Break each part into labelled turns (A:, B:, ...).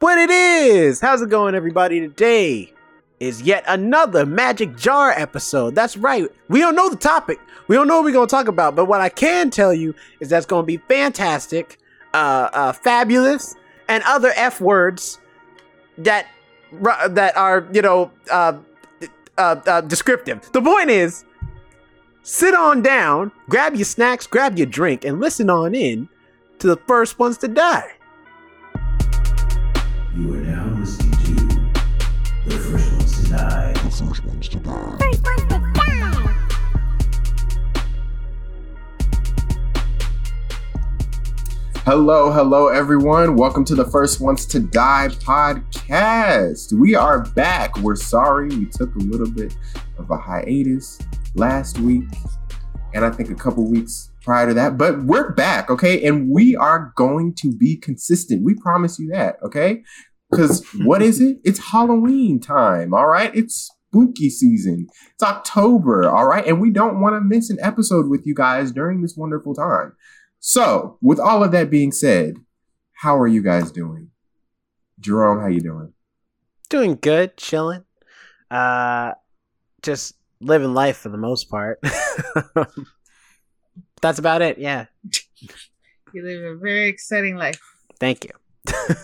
A: What it is? How's it going, everybody? Today is yet another Magic Jar episode. That's right. We don't know the topic. We don't know what we're going to talk about. But what I can tell you is that's going to be fantastic, uh, uh, fabulous, and other F words that that are you know uh, uh, uh, descriptive. The point is, sit on down, grab your snacks, grab your drink, and listen on in to the first ones to die.
B: The First Ones to Die. First Ones to Die. Hello, hello, everyone. Welcome to the First Ones to Die podcast. We are back. We're sorry we took a little bit of a hiatus last week, and I think a couple weeks prior to that, but we're back, okay? And we are going to be consistent. We promise you that, okay? Because what is it? It's Halloween time, all right? It's spooky season. It's October, all right? And we don't want to miss an episode with you guys during this wonderful time. So, with all of that being said, how are you guys doing? Jerome, how you doing?
A: Doing good, chilling. Uh just living life for the most part. That's about it, yeah.
C: You live a very exciting life.
A: Thank you.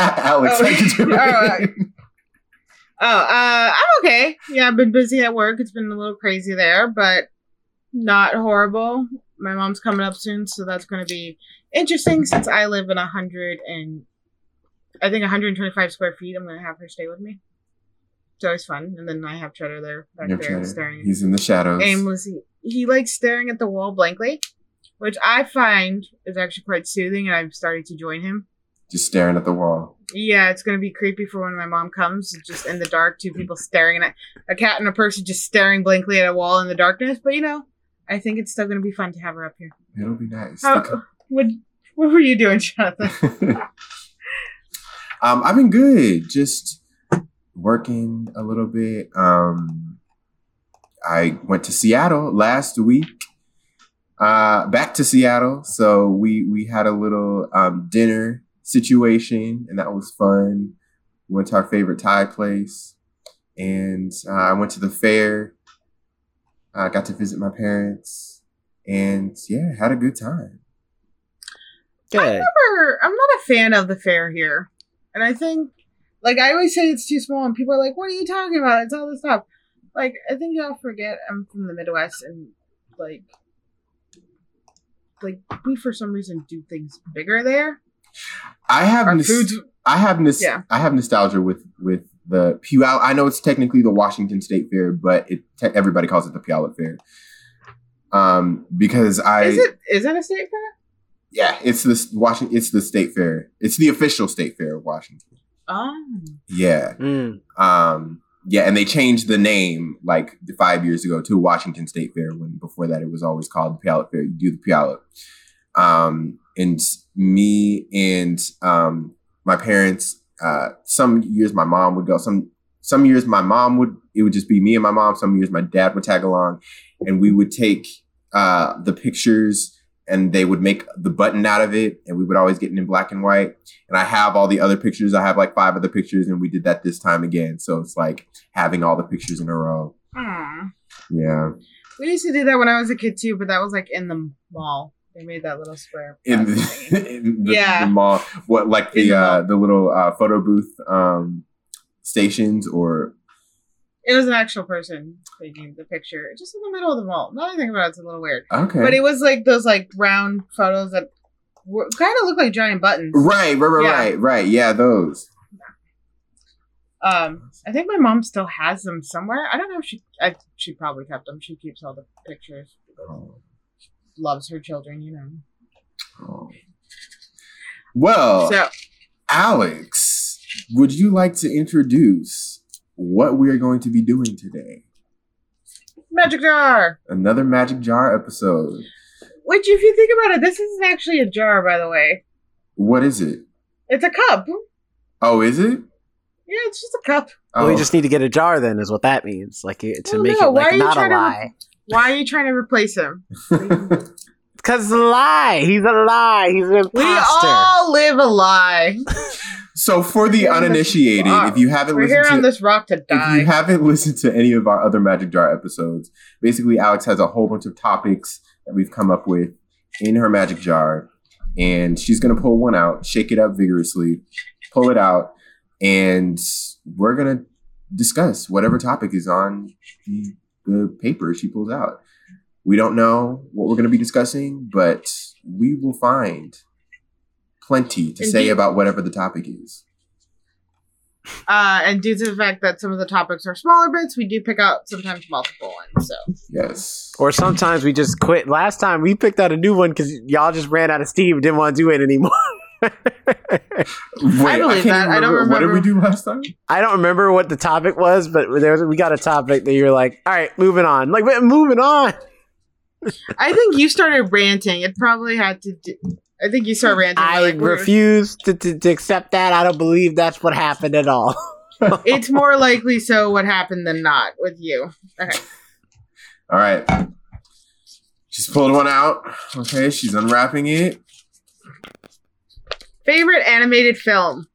B: Alex,
C: Oh,
B: how you doing?
C: all right. Oh, uh, I'm okay. Yeah, I've been busy at work. It's been a little crazy there, but not horrible. My mom's coming up soon, so that's going to be interesting since I live in a hundred and I think 125 square feet. I'm going to have her stay with me. It's always fun. And then I have Treader there back there staring
B: He's in the shadows.
C: aimlessly. He likes staring at the wall blankly, which I find is actually quite soothing, and I'm starting to join him.
B: Just staring at the wall.
C: Yeah, it's gonna be creepy for when my mom comes. Just in the dark, two people staring at a cat and a person just staring blankly at a wall in the darkness. But you know, I think it's still gonna be fun to have her up here.
B: It'll be nice.
C: How, what What were you doing, Jonathan?
B: um, I've been good. Just working a little bit. Um, I went to Seattle last week. Uh, back to Seattle. So we we had a little um, dinner situation, and that was fun. We went to our favorite Thai place, and uh, I went to the fair. I got to visit my parents, and yeah, had a good time.
C: I
A: Good.
C: never. I'm not a fan of the fair here, and I think, like, I always say it's too small, and people are like, "What are you talking about? It's all this stuff." Like, I think y'all forget I'm from the Midwest, and like, like we for some reason do things bigger there.
B: I have
C: Our food's
B: I have nos-
C: Yeah.
B: I have nostalgia with with the Puyallup. I know it's technically the Washington State Fair, but it te- everybody calls it the Puyallup Fair. Um, because I
C: is it is it a state fair?
B: yeah, it's the Washington. It's the state fair. It's the official state fair of Washington.
C: Oh,
B: Yeah,
A: Mm.
B: um, yeah, and they changed the name like five years ago to Washington State Fair. When before that it was always called the Puyallup Fair. You do the Puyallup. Um, and me and um, my parents. Uh, some years my mom would go. Some some years my mom would. It would just be me and my mom. Some years my dad would tag along, and we would take uh, the pictures and they would make the button out of it and we would always get it in black and white and i have all the other pictures i have like five other pictures and we did that this time again so it's like having all the pictures in a row yeah
C: we used to do that when I was a kid too, but that was like in the mall. They made that little square.
B: in the, in the,
C: Yeah.
B: the mall what like the
C: the
B: uh the little uh photo booth um stations or
C: it was an actual person taking the picture, just in the middle of the mall. Now I think about it, it's a little weird.
B: okay
C: But it was like those like round photos that kind of look like giant buttons.
B: right right right
C: Yeah.
B: right right yeah those
C: Um, I think my mom still has them somewhere. I don't know if she. I, she probably kept them. She keeps all the pictures.
B: Oh,
C: Loves her children, you know.
B: oh. well
C: So
B: Alex, would you like to introduce what we are going to be doing today?
C: magic jar.
B: Another Magic Jar episode.
C: Which, if you think about it, this isn't actually a jar, by the way.
B: What is it?
C: It's a cup.
B: Oh, is it?
C: Yeah, it's just a cup.
B: Oh,
A: Well, we just need to get a jar then, is what that means. Like it- to
C: Well,
A: make
C: no,
A: it
C: why
A: like
C: are you
A: not a
C: trying to-
A: lie.
C: Why are you trying to replace him?
A: Cause lie. He's a lie. He's an imposter.
C: We all live a lie.
B: So for the
C: We're on this
B: uninitiated, if you haven't
C: We're here
B: listened
C: on
B: to
C: this rock to die.
B: if you haven't listened to any of our other Magic Jar episodes, basically Alex has a whole bunch of topics that we've come up with in her Magic Jar, and she's gonna pull one out, shake it up vigorously, pull it out, and we're gonna discuss whatever topic is on the, the paper she pulls out. We don't know what we're gonna be discussing, but we will find plenty to say about whatever the topic is.
C: Uh, and due to the fact that some of the topics are smaller bits, we do pick out sometimes multiple ones. So
B: Yes.
A: Or sometimes we just quit. Last time we picked out a new one because y'all just ran out of steam didn't want to do it anymore.
B: Wait,
C: believe
B: can't
C: that.
B: even
C: I don't remember.
B: What did we do last time?
A: I don't remember what the topic was, but there was, we got a topic that you're like, all right, moving on. Like, wait, moving on.
C: I think you started ranting. It probably had to. do... I think you started ranting.
A: I
C: like, we're-
A: refuse to, to, to accept that. I don't believe that's what happened at all.
C: It's more likely so what happened than not with you. Okay.
B: All right. She's pulled one out. Okay, she's unwrapping it.
C: Favorite animated film.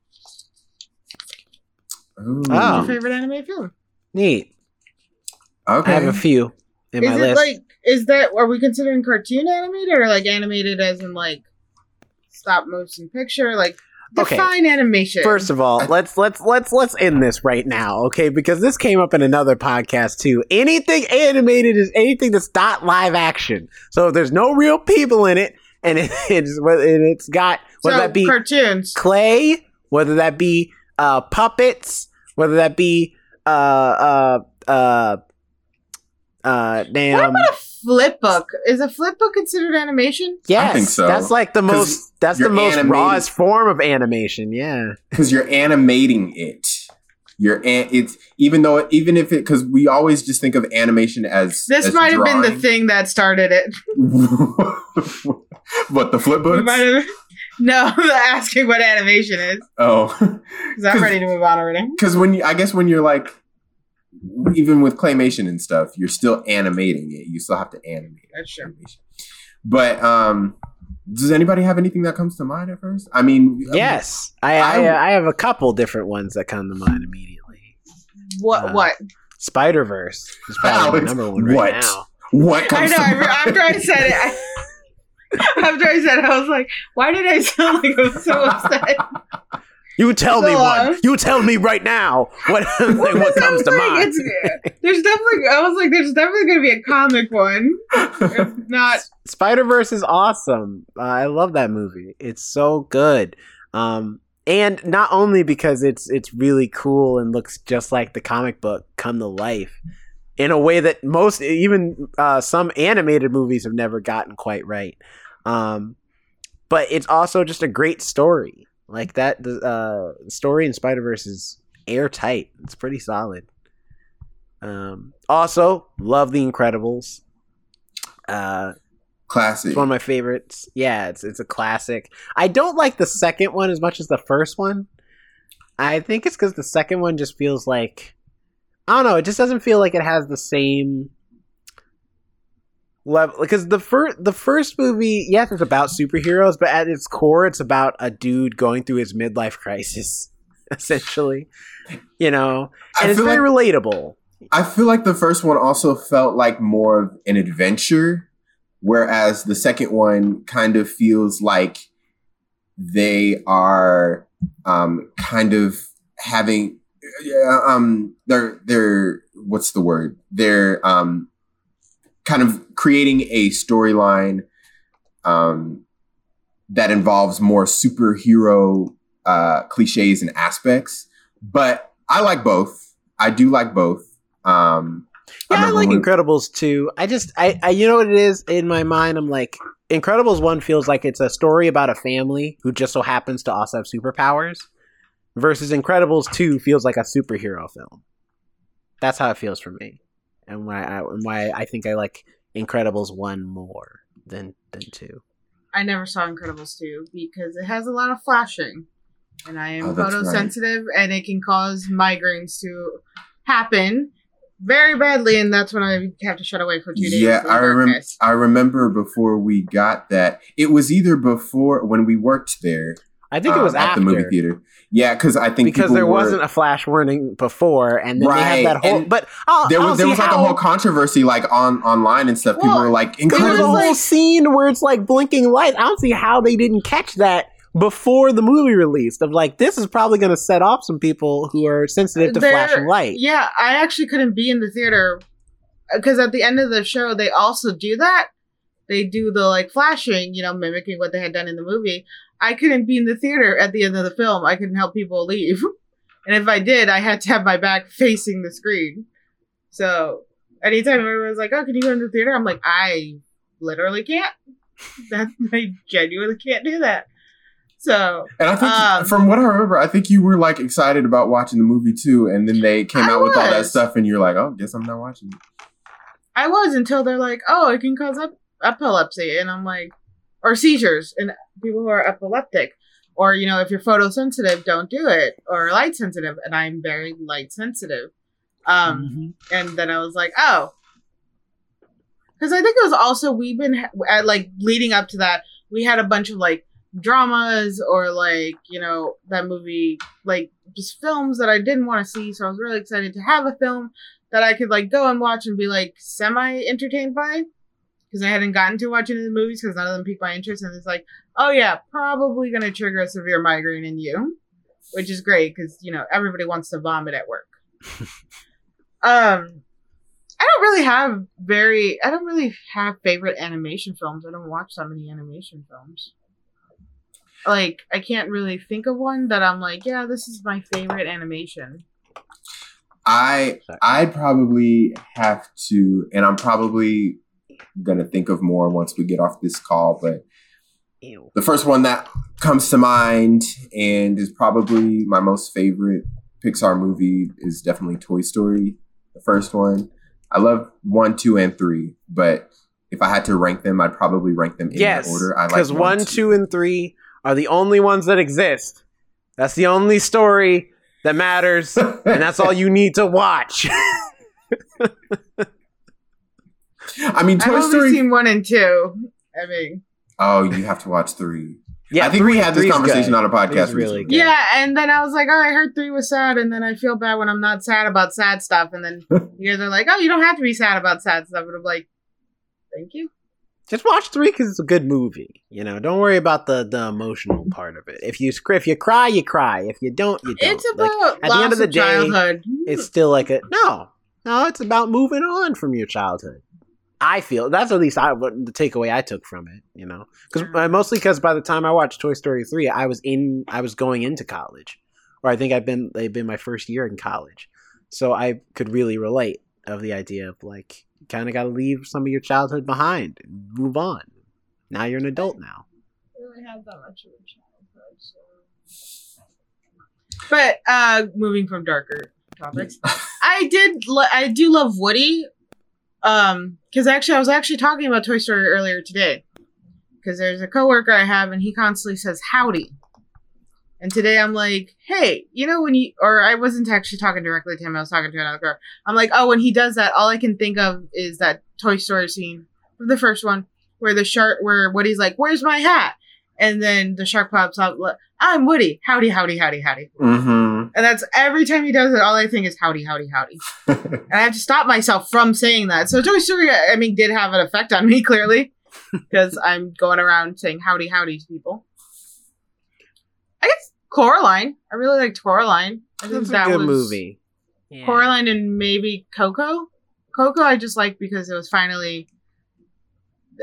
B: Ooh.
A: Oh.
C: Favorite animated film.
A: Neat.
B: Okay.
A: I have a few in
C: is
A: my
C: it
A: list.
C: like is that are we considering cartoon animated or like animated as in like stop motion picture? Like
A: Okay.
C: define animation.
A: First of all, let's let's let's let's end this right now, okay? Because this came up in another podcast too. Anything animated is anything that's not live action. So if there's no real people in it, and it, it's and it's got whether
C: so,
A: that be
C: cartoons.
A: clay, whether that be uh, puppets, whether that be uh uh uh uh
C: What
A: damn
C: about a flip book? Is a flip book considered animation?
A: yes, I
B: think so.
A: that's like the
B: 'Cause
A: most that's the most
B: animating-
A: rawest form of animation. Yeah,
B: Because you're animating it. You're an- it's even though even if it because we always just think of animation as
C: This
B: as
C: might have been the thing that started it.
B: what the flip
C: We
B: books?
C: might have no asking what animation is.
B: Oh,
C: Because I'm ready to move on already.
B: because when you, I guess when you're like, even with claymation and stuff, you're still animating it. You still have to animate.
C: That's true.
B: animation. But um, does anybody have anything that comes to mind at first? I mean,
A: yes, I I,
B: I'm-
A: I have a couple different ones that come to mind immediately.
C: What?
A: Uh,
C: what?
A: Spider Verse is probably
B: Alex,
A: number one right
B: what?
A: now.
B: what
C: I
B: comes
C: know.
B: to
C: I,
B: mind?
C: after I said it, I, after I said I was like, "Why did I sound like I was so upset?"
A: You tell me
C: Go
A: one.
C: on.
A: You tell me right now what what,
C: I
A: comes to
C: like,
A: mind.
C: there's definitely. I was like, "There's definitely going to be a comic one." If not,
A: Spider Verse is awesome. Uh, I love that movie. It's so good. Um, and not only because it's it's really cool and looks just like the comic book come to life in a way that most even uh, some animated movies have never gotten quite right. Um, but it's also just a great story. Like that, the uh, story in Spider Verse is airtight. It's pretty solid. Um, also, love The Incredibles. Uh,
B: Classic.
A: it's one of my favorites. Yeah, it's it's a classic. I don't like the second one as much as the first one. I think it's because the second one just feels like I don't know. It just doesn't feel like it has the same level. Because the first the first movie, yes, it's about superheroes, but at its core, it's about a dude going through his midlife crisis, essentially. You know, and
B: I
A: it's very
B: like
A: relatable.
B: I feel like the first one also felt like more of an adventure, whereas the second one kind of feels like they are um, kind of having yeah, um they're they're what's the word? They're um kind of creating a storyline um that involves more superhero uh cliches and aspects but i like both. I do like both. Um
A: Yeah, I, like
B: when-
A: Incredibles too. I just, I, I, you know what it is? In my mind. I'm like, Incredibles one feels like it's a story about a family who just so happens to also have superpowers, versus Incredibles two feels like a superhero film. That's how it feels for me, and why, I, and why I think I like Incredibles one more than than two.
C: I never saw Incredibles 2 because it has a lot of flashing. And I am
B: Oh, that's right.
C: photosensitive and it can cause migraines to happen very badly, and that's when I have to shut away for two days.
B: Yeah, I remember. I remember before we got that. It was either before when we worked there.
A: I think it was
B: um, at
A: after
B: the movie theater. Yeah, because I think
A: because there
B: were-
A: wasn't a flash warning before, and then they
B: Right,
A: had that whole.
B: and
A: But I'll,
B: there
A: I'll
B: was there
A: see
B: was like
A: how-
B: a whole controversy like on online and stuff. People were like,
A: There was a whole
C: like-
A: scene where it's like blinking lights. I don't see how they didn't catch that before the movie released. Of like, this is probably going to set off some people who are sensitive to
C: There-
A: flashing light.
C: Yeah, I actually couldn't be in the theater because at the end of the show they also do that. They do the like flashing, you know, mimicking what they had done in the movie. I couldn't be in the theater at the end of the film. I couldn't help people leave, and if I did, I had to have my back facing the screen. So anytime everyone was like, "Oh, can you go in the theater?" I'm like, I literally can't. That I genuinely can't do that. So
B: and I think
C: um,
B: from what I remember, I think you were like excited about watching the movie too. And then they came
C: I
B: out with all that stuff, and you're like, oh, guess I'm not watching. it.
C: I was until they're like, oh, it can cause ep- epilepsy, and I'm like, or seizures, and people who are epileptic, or you know, if you're photosensitive, don't do it, or light sensitive, and I'm very light sensitive. Um,
A: Mhm.
C: and then I was like, oh, because I think it was also we've been at, like leading up to that, we had a bunch of like dramas or like you know that movie like just films that I didn't want to see, so I was really excited to have a film that I could like go and watch and be like semi entertained by. Because I hadn't gotten to watch any of the movies because none of them piqued my interest, and it's like, oh yeah, probably gonna trigger a severe migraine in you, which is great because you know everybody wants to vomit at work. um, I don't really have very, I don't really have favorite animation films. I don't watch that many animation films. Like I can't really think of one that I'm like, yeah, this is my favorite animation.
B: I I'd probably have to, and I'm probably gonna think of more once we get off this call. But
A: Ew.
B: the first one that comes to mind and is probably my most favorite Pixar movie is definitely Toy Story, the first one. I love one, two, and three, but if I had to rank them, I'd probably rank them in
A: Yes,
B: that order. I like
A: because one, two, and three are the only ones that exist. That's the only story that matters, and that's all you need to watch.
B: I mean,
C: I've
B: Toy
C: only
B: Story.
C: seen one and two. I mean,
B: oh, you have to watch three.
A: yeah,
B: I think we had this conversation
A: good.
B: on a podcast
A: really
B: recently.
A: good.
C: yeah, and then I was like, oh, I heard three was sad, and then I feel bad when I'm not sad about sad stuff, and then you guys are like, oh, you don't have to be sad about sad stuff, and I'm like, thank you.
A: Just watch three because it's a good movie. You know, don't worry about the the emotional part of it. If you if you cry, you cry. If you don't, you don't.
C: It's
A: Like,
C: about
A: at the end of the
C: of
A: day,
C: childhood.
A: it's still like a no, no. It's about moving on from your childhood. I feel that's at least I what the takeaway I took from it. You know, because uh, mostly because by the time I watched Toy Story three, I was in I was going into college, or I think I've been they've been my first year in college, so I could really relate of the idea of like you kind of got to leave some of your childhood behind and move on. Now you're an adult now.
C: really have that much of a childhood. So. But uh moving from darker topics, I did lo- I do love Woody, um, because actually I was actually talking about Toy Story earlier today, because there's a coworker I have and he constantly says howdy, and today I'm like, hey, you know when you or I wasn't actually talking directly to him, I was talking to another girl. I'm like, oh, when he does that, all I can think of is that Toy Story scene the first one where the shark, where Woody's like, "Where's my hat?" And then the shark pops up. I'm Woody. Howdy, howdy, howdy, howdy.
B: Mm-hmm.
C: And that's every time he does it. All I think is howdy, howdy, howdy. And I have to stop myself from saying that. So Toy Story, I mean, did have an effect on me clearly because I'm going around saying howdy, howdy to people. I guess Coraline. I really liked Coraline. I think
A: It's a
C: that
A: good
C: was
A: movie. Yeah.
C: Coraline and maybe Coco. Coco, I just liked because it was finally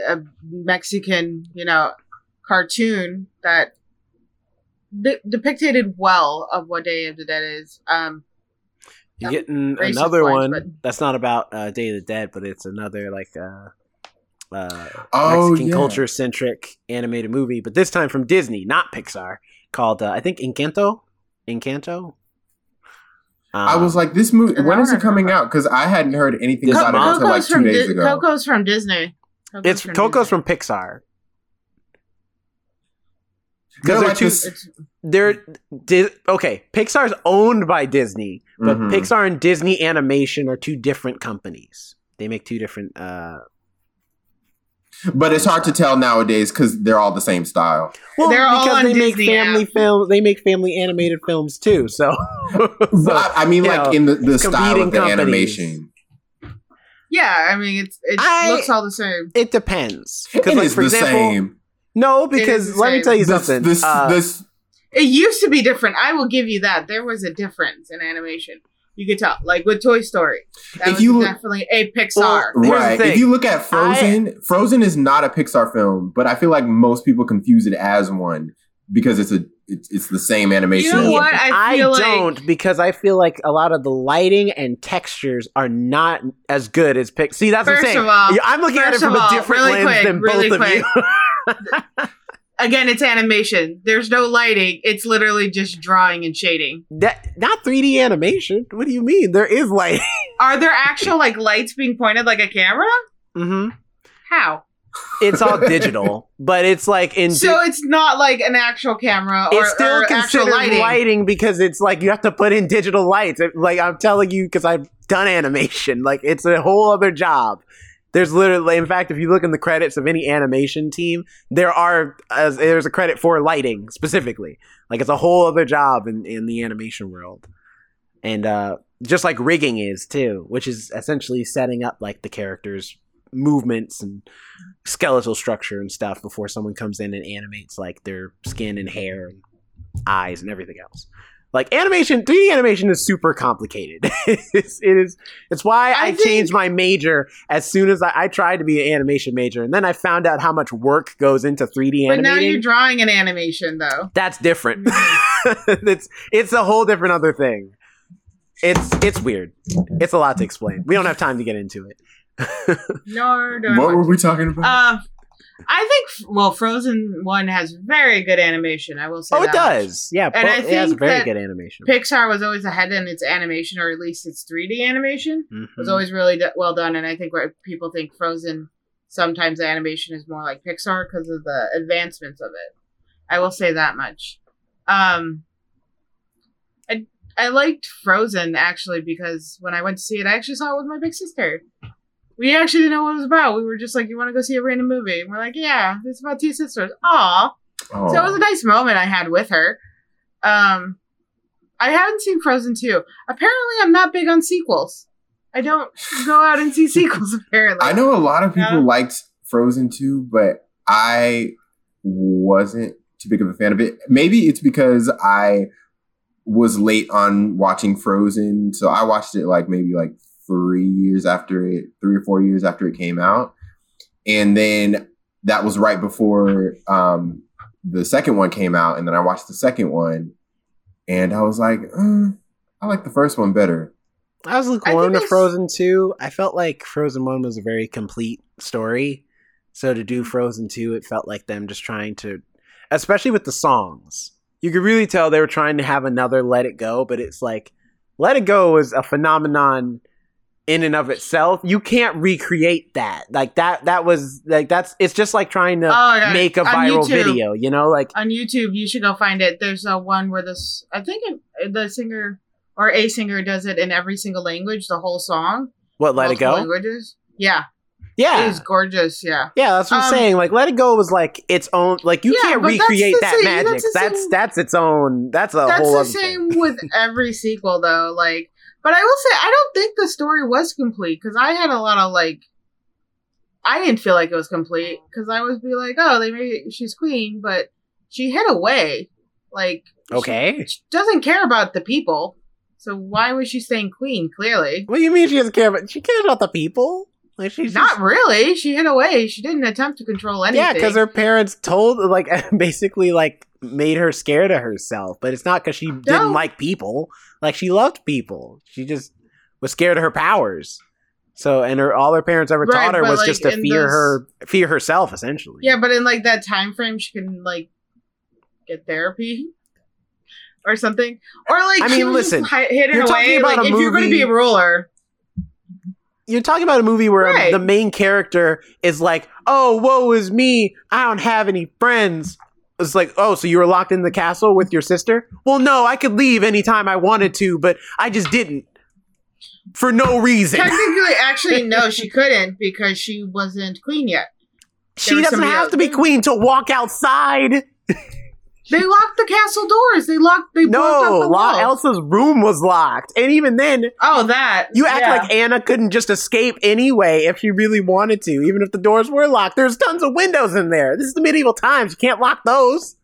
C: a Mexican, you know, cartoon that de- depicted well of what Day of the Dead is. Um,
A: You're getting another
C: lines,
A: one
C: but-
A: that's not about uh, Day of the Dead, but it's another like uh, uh,
B: Oh,
A: Mexican
B: yeah.
A: culture centric animated movie, but this time from Disney, not Pixar, called uh, I think Encanto. Encanto.
B: I
A: Um,
B: was like, this movie.
C: And
B: When
C: I
B: is it coming out? Because I hadn't heard anything
A: This
B: about it
A: month?
B: until like
C: Coco's
B: two
C: from
B: days
C: Di-
B: ago.
C: Coco's from Disney. Coco's
A: it's Coco's
C: Disney.
A: from Pixar.
B: They're
A: they're
B: like
A: two-
C: It's,
A: they're Di- okay. Pixar's owned by Disney, but
B: Mhm.
A: Pixar and Disney Animation are two different companies. They make two different. uh
B: but it's hard to tell nowadays because they're all the same style.
A: Well,
C: They're all
A: because
C: on
A: they make family
C: app.
A: film. They make family animated films too. So, so
B: I, I mean, like
A: know,
B: in the, the style of the
A: companies.
B: animation.
C: yeah, I mean, it's it
A: I-
C: looks all the same.
A: it depends.
B: It
A: Because, like
B: is
A: for
B: the
A: example,
B: same.
A: No, because
C: the
A: let me tell you
B: This,
A: something.
B: this,
A: Uh,
B: this,
C: It used to be different. I will give you that. There was a difference in animation. You could tell, like with Toy Story, that
B: If
C: was
B: you look-
C: definitely a Pixar.
A: Well,
B: right. If you look at Frozen, Frozen is not a Pixar film, but I feel like most people confuse it as one because it's a it's, it's the same animation.
C: You know what? I feel like-
A: don't because I feel like a lot of the lighting and textures are not as good as Pixar. See, that's what I'm saying.
C: of all-
A: I'm looking at it from
C: of
A: a different
C: really
A: lens
C: quick,
A: than
C: really
A: both
C: quick.
A: of you.
C: Again, it's animation. There's no lighting. It's literally just drawing and shading.
A: that not 3D animation. What do you mean? There is light.
C: Are there actual like lights being pointed like a camera?
A: Mm-hmm.
C: How?
A: It's all digital, but it's like in.
C: So it's not like an actual camera or,
A: it's still
C: or
A: considered
C: lighting.
A: lighting. because it's like you have to put in digital lights. Like I'm telling you, because I've done animation. Like it's a whole other job. There's literally, in fact, if you look in the credits of any animation team, there are there's a credit for lighting specifically. Like it's a whole other job in in the animation world, and uh, just like rigging is too, which is essentially setting up like the characters' movements and skeletal structure and stuff before someone comes in and animates like their skin and hair and eyes and everything else. Like animation, 3D animation is super complicated. it's, it is. It's why I,
C: I think-
A: changed my major as soon as I, I tried to be an animation major, and then I found out how much work goes into 3D animation.
C: But now you're drawing an animation though.
A: That's different. it's it's a whole different other thing. It's it's weird. It's a lot to explain. We don't have time to get into it.
C: No, no.
B: what were we talking about?
C: Um, I think well, Frozen One has very good animation. I will say.
A: Oh, it
C: that much.
A: does. Yeah,
C: And I
A: it has very good animation.
C: Pixar was always ahead in its animation, or at least its 3D animation
A: Mhm.
C: was always really d- well done. And I think where people think Frozen, sometimes the animation is more like Pixar because of the advancements of it. I will say that much. Um, I I liked Frozen actually because when I went to see it, I actually saw it with my big sister. We actually didn't know what it was about. We were just like, "You want to go see a random movie?" And we're like, "Yeah, it's about two sisters." Aw.
B: oh.
C: So it was a nice moment I had with her. Um, I haven't seen Frozen 2. Apparently, I'm not big on sequels. I don't go out and see sequels, apparently.
B: I know a lot of people
C: Yeah.
B: liked Frozen 2, but I wasn't too big of a fan of it. Maybe it's because I was late on watching Frozen, so I watched it like maybe like three years after it, three or four years after it came out, and then that was right before um, the second one came out, and then I watched the second one, and I was like, uh, I like the first one better.
A: I was
C: I think
A: lukewarm to Frozen 2. I felt like Frozen 1 was a very complete story. So to do Frozen 2, it felt like them just trying to, especially with the songs. You could really tell they were trying to have another Let It Go, but it's like Let It Go is a phenomenon in and of itself. You can't recreate that. Like that that was like that's it's just like trying to
C: Oh,
A: make a viral video, you know? Like
C: On YouTube, you should go find it. There's a one where this, I think it, the singer or a singer does it in every single language, the whole song.
A: what Let It Go?
C: Languages. Yeah.
A: Yeah.
C: It was gorgeous. Yeah.
A: Yeah, that's what I'm
C: Um,
A: saying. Like, Let It Go was like its own. Like, you
C: Yeah,
A: can't recreate that
C: same-
A: magic.
C: that's
A: That's
C: same-
A: that's its own. That's a
C: That's
A: whole
C: the same
A: thing.
C: with every sequel, though. Like, but I will say, I don't think the story was complete because I had a lot of like, I didn't feel like it was complete because I was be like, oh, they made she's queen, but she hid away. Like,
A: Okay.
C: she doesn't care about the people. So why was she saying queen? Clearly,
A: What do you mean she doesn't care about? She cares about the people. Like she's
C: not
A: just-
C: really. She hid away. She didn't attempt to control anything.
A: yeah, because her parents told like basically like made her scared of herself. But it's not because she didn't like people. Like she loved people. She just was scared of her powers. So and her all her parents ever
C: Right,
A: taught her was
C: like,
A: just to fear
C: those-
A: her, fear herself essentially.
C: Yeah, but in like that time frame, she can like get therapy or something, or like
A: I mean, listen,
C: hi- hidden
A: you're talking
C: away.
A: about
C: Like
A: a
C: if you're going to be a ruler,
A: you're talking about a movie where um,
C: Right.
A: the main character is like, "Oh, woe is me! I don't have any friends." It's like, oh, so you were locked in the castle with your sister? Well, no, I could leave anytime I wanted to, but I just didn't for no reason.
C: Technically, actually, no, she couldn't because she wasn't queen yet.
A: she doesn't have
C: else.
A: to be queen to walk outside.
C: They locked the castle doors. They locked. They blocked
A: No,
C: off the
A: La-
C: walls.
A: Elsa's room was locked, and even then,
C: oh, that
A: you act
C: yeah.
A: like Anna couldn't just escape anyway if she really wanted to, even if the doors were locked. There's tons of windows in there. This is the medieval times. You can't lock those.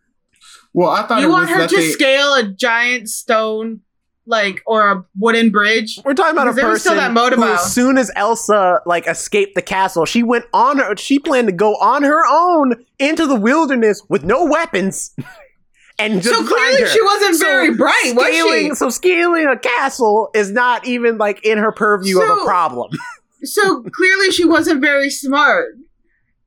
B: Well, I thought
C: you
B: it
C: want
B: was
C: her to
B: they,
C: scale a giant stone, like or a wooden bridge.
A: We're talking about a
C: Because there was still
A: person
C: that
A: who,
C: out.
A: as soon as Elsa like escaped the castle, she went on her. She planned to go on her own into the wilderness with no weapons, and just
C: So clearly, she wasn't
A: So
C: very bright,
A: scaling? So scaling a castle is not even like in her purview of a problem.
C: So clearly, she wasn't very smart.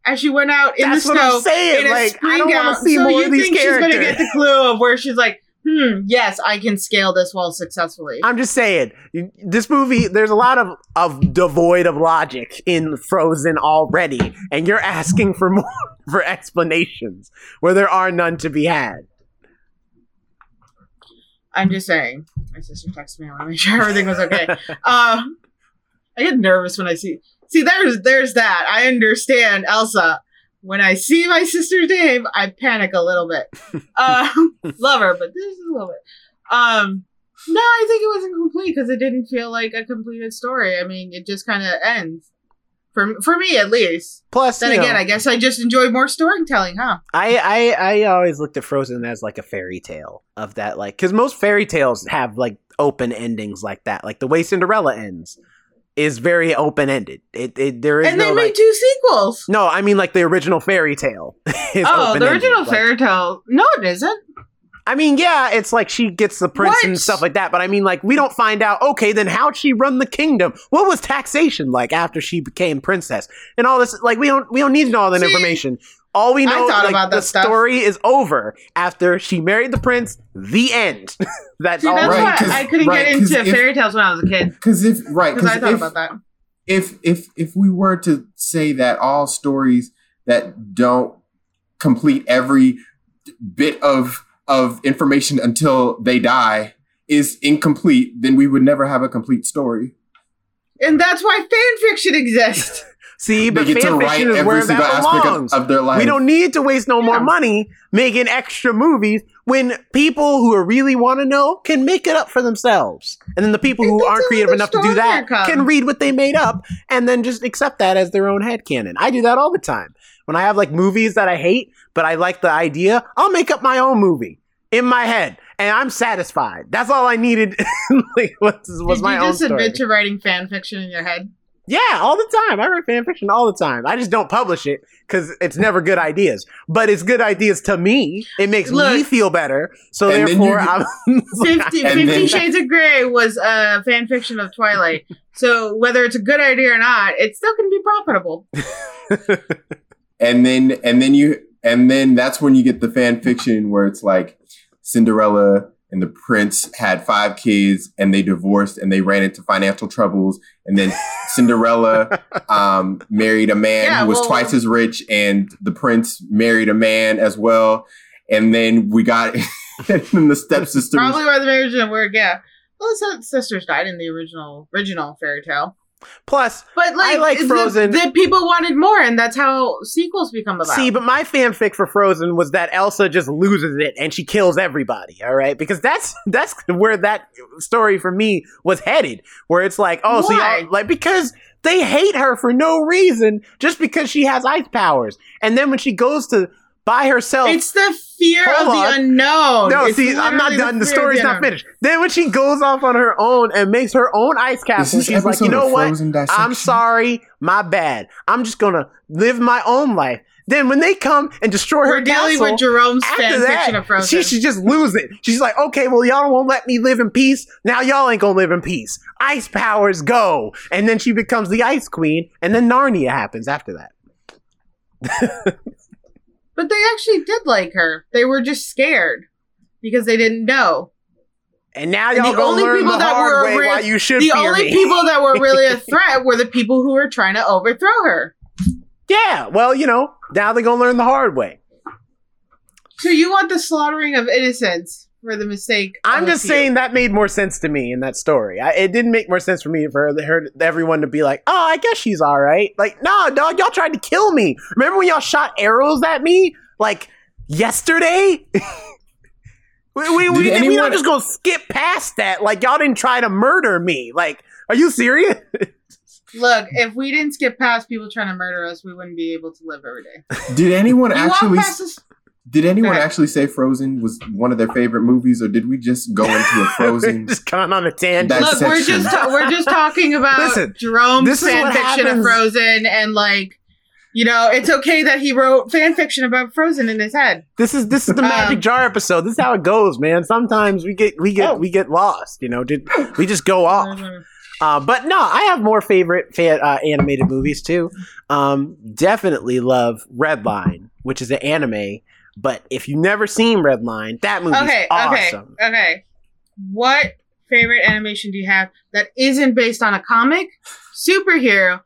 C: As she went out in
A: That's
C: the
A: what
C: snow
A: I'm saying.
C: in a
A: Like I don't want to see
C: so
A: more
C: you
A: of these
C: think
A: characters.
C: she's gonna get the clue of where she's like, hmm, yes, I can scale this wall successfully.
A: I'm just saying, this movie, there's a lot of, of devoid of logic in Frozen already, and you're asking for more for explanations where there are none to be had.
C: I'm just saying. My sister texted me. I want to make sure everything was okay. um, I get nervous when I see. See, there's there's that. I understand Elsa. When I see my sister's name, I panic a little bit. Um, love her, but this is a little bit. Um, no, I think it wasn't complete because it didn't feel like a completed story. I mean, it just kind of ends for for me at least.
A: Plus,
C: Then
A: you know,
C: again, I guess I just enjoy more storytelling, huh?
A: I, I I always looked at Frozen as like a fairy tale of that, like because most fairy tales have like open endings like that. Like the way Cinderella ends is very open ended. It, it there is
C: And
A: no
C: they made
A: like,
C: two sequels.
A: no. I mean like the original fairy tale. is
C: Oh, the original fairy tale. No, it isn't.
A: I mean, yeah, it's like she gets the prince and stuff like that, but I mean, like, we don't find out, okay, then how'd she run the kingdom? What was taxation like after she became princess? And all this, like, we don't, we don't need to know all that
C: See,
A: information. All we know,
C: thought
A: like,
C: about
A: the
C: stuff.
A: story is over after she married the prince. The end. that's
C: See,
A: all.
C: that's
B: Right,
C: why
B: 'cause-
C: I couldn't
B: right,
C: get
B: 'cause
C: into
B: if-
C: fairy tales when I was a kid
B: because if right
C: because I thought
B: if,
C: about that.
B: if if if we were to say that all stories that don't complete every bit of of information until they die is incomplete, then we would never have a complete story.
C: And that's why fan fiction exists.
A: See, but fan fiction is
B: every
A: where
B: single
A: that
B: aspect
A: belongs.
B: of, of their life.
A: We don't need to waste no more money making extra movies when people who really want to know can make it up for themselves. And then the people who aren't creative enough to do that
C: comes.
A: can read what they made up and then just accept that as their own headcanon. I do that all the time. When I have like movies that I hate, but I like the idea, I'll make up my own movie in my head. And I'm satisfied. That's all I needed. like, was, was
C: Did
A: my
C: you just
A: story.
C: admit to writing fan fiction in your head?
A: Yeah, all the time. I write fan fiction all the time. I just don't publish it because it's never good ideas. But it's good ideas to me. It makes me feel better. So therefore,
B: you-
A: I'm.
C: Fifty, Fifty
B: then-
C: Shades of Grey was a fan fiction of Twilight. So whether it's a good idea or not, it's still going to be profitable.
B: and then and then you and then that's when you get the fan fiction where it's like Cinderella and the prince had five kids and they divorced and they ran into financial troubles and then Cinderella um, married a man
C: Yeah,
B: who was
C: well-
B: twice as rich and the prince married a man as well and then we got then the stepsisters
C: Probably why the marriage didn't work. Yeah. Well, his sisters died in the original original fairy tale.
A: Plus,
C: But like,
A: I like Frozen.
C: The, people wanted more, and that's how sequels become about.
A: see, but my fanfic for Frozen was that Elsa just loses it and she kills everybody. All right, because that's that's where that story for me was headed. Where it's like, oh, so y'all like because they hate her for no reason, just because she has ice powers, and then when she goes to by herself.
C: it's the fear
A: Hold
C: of
A: on.
C: the unknown.
A: No,
C: It's
A: see, I'm not done. The
C: fear
A: story's not finished. Then when she goes off on her own and makes her own ice
B: Is
A: castle, she's like, you know what?
B: Frozen
A: I'm sorry, my bad. I'm just gonna live my own life. Then when they come and destroy her
C: We're dealing
A: castle,
C: with Jerome's
A: after
C: fan
A: that,
C: fiction of Frozen.
A: she should just lose it. She's like, okay, well, y'all won't let me live in peace. Now y'all ain't gonna live in peace. Ice powers go, and then she becomes the Ice Queen, and then Narnia happens after that.
C: but they actually did like her. They were just scared because they didn't know.
A: And now
C: And
A: y'all
C: the only people
A: the
C: that were
A: way
C: real-
A: you should
C: The only
A: me.
C: people that were really a threat were the people who were trying to overthrow her.
A: Yeah, well, you know, now they're gonna learn the hard way.
C: So you want the slaughtering of innocents for the mistake?
A: I'm just
C: a few.
A: saying that made more sense to me in that story. I, it didn't make more sense for me for her, everyone to be like, "Oh, I guess she's all right." Like, no, dog, y'all tried to kill me. Remember when y'all shot arrows at me like yesterday? we we,
B: Did
A: we, we
B: anyone-
A: not just gonna skip past that. Like, y'all didn't try to murder me. Like, are you serious?
C: Look, if we didn't skip past people trying to murder us, we wouldn't be able to live every day.
B: Did anyone
C: You
B: actually?
C: past this-
B: Did anyone actually say Frozen was one of their favorite movies, or did we just go into a Frozen?
A: just gone on a tangent.
C: Look, we're just ta- we're just talking about
A: Listen,
C: Jerome's
A: this is
C: fan
A: what
C: fiction of Frozen, and like, you know, it's okay that he wrote fan fiction about Frozen in his head.
A: This is this is the magic
C: Um,
A: jar episode. This is how it goes, man. Sometimes we get we get
C: Oh.
A: we get lost. You know, did we just go off? Uh, but no, I have more favorite fan, uh, animated movies too. Um, definitely love Redline, which is an anime. But if you've never seen Redline, that movie's
C: Okay,
A: awesome.
C: okay, okay. What favorite animation do you have that isn't based on a comic, superhero,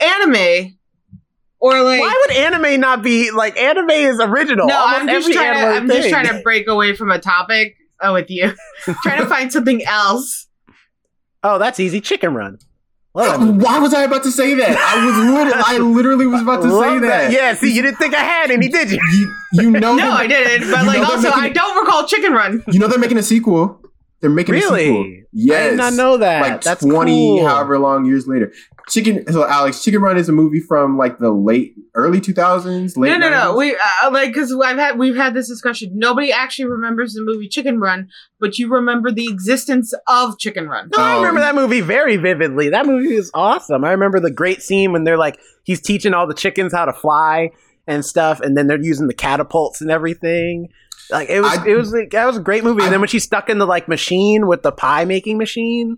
C: anime, or like?
A: Why would anime not be like anime is original?
C: no, I'm just trying to. I'm just trying to break away from a topic. Oh, with you, trying to find something else.
A: Oh, that's easy. Chicken Run. Love that movie.
B: Why was I about to say that? I was literally, I literally was about to say
A: Love
B: that.
A: Yeah, see, you didn't think I had any, did you?
B: You, you know,
C: No, I didn't. But like, also,
B: making-
C: I don't recall Chicken Run.
B: You know they're making a sequel. They're making a sequel.
A: Really?
B: Yes.
A: I did not know that.
B: Like
A: That's
B: twenty,
A: cool.
B: however long years later. Chicken. So Alex, Chicken Run is a movie from like the late, early two thousands. Late
C: No, no, no. We uh, like because I've had we've had this discussion. Nobody actually remembers the movie Chicken Run, but you remember the existence of Chicken Run.
A: No, I
B: Um,
A: remember that movie very vividly. That movie is awesome. I remember the great scene when they're like, he's teaching all the chickens how to fly and stuff, and then they're using the catapults and everything. Like it was,
B: I-
A: it was like that was a great movie.
B: I-
A: and then when she's stuck in the like machine with the pie making machine,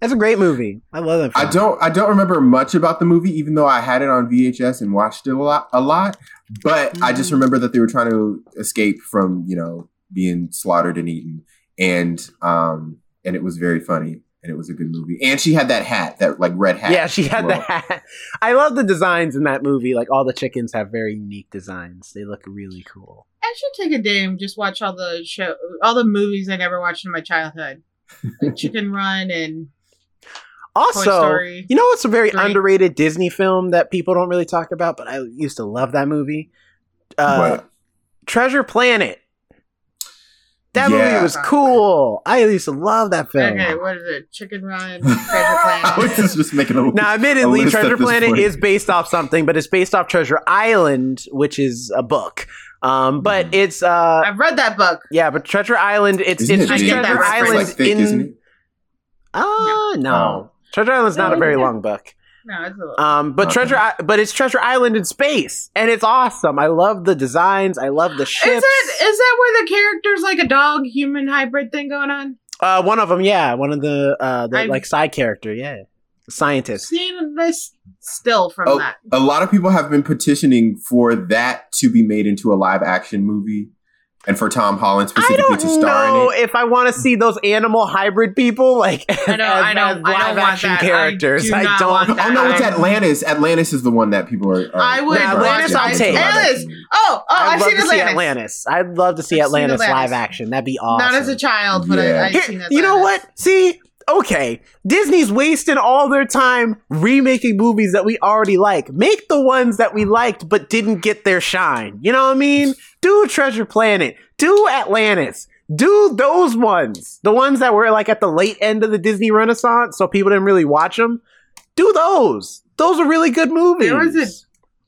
A: that's a great movie. I love that.
B: I don't. I don't remember much about the movie, even though I had it on VHS and watched it a lot. A lot, but I just
A: Mm.
B: remember that they were trying to escape from you know being slaughtered and eaten, and um and it was very funny and it was a good movie. And she had that hat, that like red hat.
A: Yeah, she had
B: well.
A: that. I love the designs in that movie. Like all the chickens have very unique designs. They look really cool.
C: I should take a day and just watch all the show, all the movies I never watched in my childhood, like Chicken Run and Toy
A: Also,
C: Story.
A: you know what's a very
C: Three.
A: underrated Disney film that people don't really talk about, but I used to love that movie. Uh,
B: What?
A: Treasure Planet. That
B: Yeah.
A: movie was cool. I used to love that film.
C: Okay, what is it? Chicken Run, Treasure
B: I was
C: Planet.
B: just, just making a
A: Now,
B: a
A: admittedly,
B: list
A: Treasure Planet is based off something, but it's based off Treasure Island, which is a book. Um, but
B: Mhm.
A: it's uh,
C: I've read that book.
A: yeah, but Treasure Island, it's
B: Isn't
A: it's
B: it
A: just
C: get
B: big?
C: that
A: Treasure Island
B: like thick,
A: in.
B: isn't it?
A: Ah, no.
B: Oh.
A: Treasure Island's not
C: No,
A: a very long book.
C: No, it's a little.
A: Um, but
B: Okay.
A: Treasure, I- but it's Treasure Island in space, and it's awesome. I love the designs. I love the
C: is
A: ships.
C: that is that where the character's like a dog human hybrid thing going on?
A: Uh, one of them, yeah, one of the uh, the
C: I've-
A: like side character, yeah, scientist.
C: Seen this still from
B: Oh,
C: that.
B: a lot of people have been petitioning for that to be made into a live action movie, and for Tom Holland specifically to star
A: know
B: in it.
A: if I want to see those animal hybrid people like
C: I know,
A: as,
C: I know,
A: as
C: I don't
A: live
C: want
A: action
C: that. I
A: characters.
C: do
A: I, don't.
C: want that.
B: Oh no, it's Atlantis. Atlantis is the one that people are. are
C: I would
A: Nah,
B: trying to
A: Atlantis I'll
B: into
A: take.
C: Atlantis. Oh, oh,
A: I'd
C: I've
A: love
C: seen
A: to see
C: Atlantis.
A: Atlantis. I'd love to see
C: I've
A: Atlantis, live action. That'd be awesome.
C: Not as a child, but
B: Yeah.
C: I, I've
A: Here-
C: seen
A: you know what? See, okay, Disney's wasting all their time remaking movies that we already like. Make the ones that we liked but didn't get their shine. You know what I mean? Do Treasure Planet. Do Atlantis. Do those ones. The ones that were like at the late end of the Disney Renaissance, so people didn't really watch them. Do those. Those are really good movies.
C: There was a-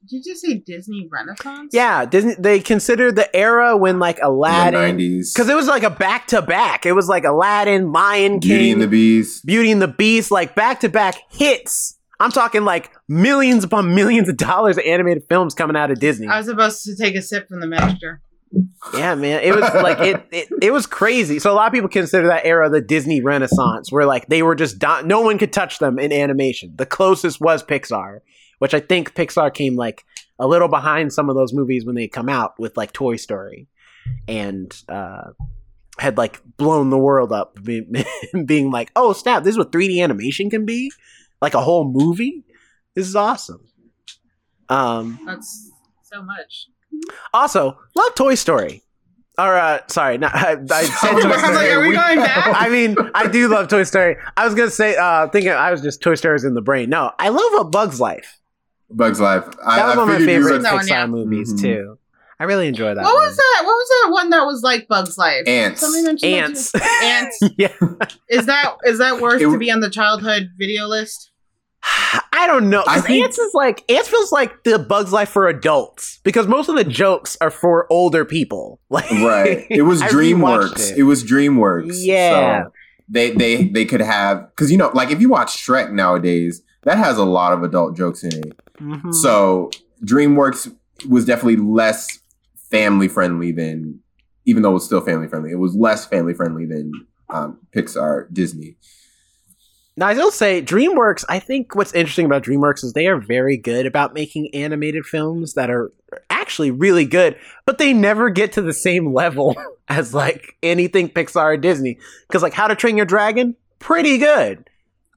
C: Did you just say Disney Renaissance?
A: yeah, Disney. They consider the era when like Aladdin, because it was like a back to back. It was like Aladdin, Lion King,
B: Beauty and the Beast.
A: Beauty and the Beast, like back to back hits. I'm talking like millions upon millions of dollars of animated films coming out of Disney.
C: I was supposed to take a sip from the master.
A: yeah, man, it was like it, it. It was crazy. So a lot of people consider that era the Disney Renaissance, where like they were just do- no one could touch them in animation. The closest was Pixar, which I think Pixar came like a little behind some of those movies when they come out with like Toy Story, and uh, had like blown the world up, being, being like, "Oh snap! This is what 3D animation can be, like a whole movie. This is awesome." Um,
C: That's so much.
A: also, love Toy Story. Or uh, sorry, not, I, I said
B: I
A: Toy
B: was
C: like,
A: Story.
C: are we going back?
A: I mean, I do love Toy Story. I was gonna say, uh, thinking I was just Toy Story's in the brain. No, I love A Bug's Life.
B: Bugs Life. I,
A: That was
B: I
A: one of my favorite
B: were
C: That one,
A: Pixar
C: yeah.
A: movies
B: Mhm.
A: too. I really enjoy that.
C: What
A: one.
C: was that? What was that one that was like Bugs Life?
B: Antz.
C: Somebody mentioned that
A: Antz.
C: too. Antz.
A: yeah,
C: Is that is that worth
B: It-
C: to be on the childhood video list?
A: I don't know.
B: I
A: 'Cause
B: think-
A: Antz is like Antz feels like the Bug's Life for adults because most of the jokes are for older people. Like,
B: right. It was DreamWorks.
A: rewatched
B: It. was DreamWorks.
A: Yeah.
B: So they they they could have because you know like if you watch Shrek nowadays, that has a lot of adult jokes in it.
A: Mhm.
B: So DreamWorks was definitely less family friendly than, even though it was still family friendly, it was less family friendly than um, Pixar, Disney.
A: Now, I will say, DreamWorks, I think what's interesting about DreamWorks is they are very good about making animated films that are actually really good, but they never get to the same level as like anything Pixar or Disney. Because, like, How to Train Your Dragon, pretty good.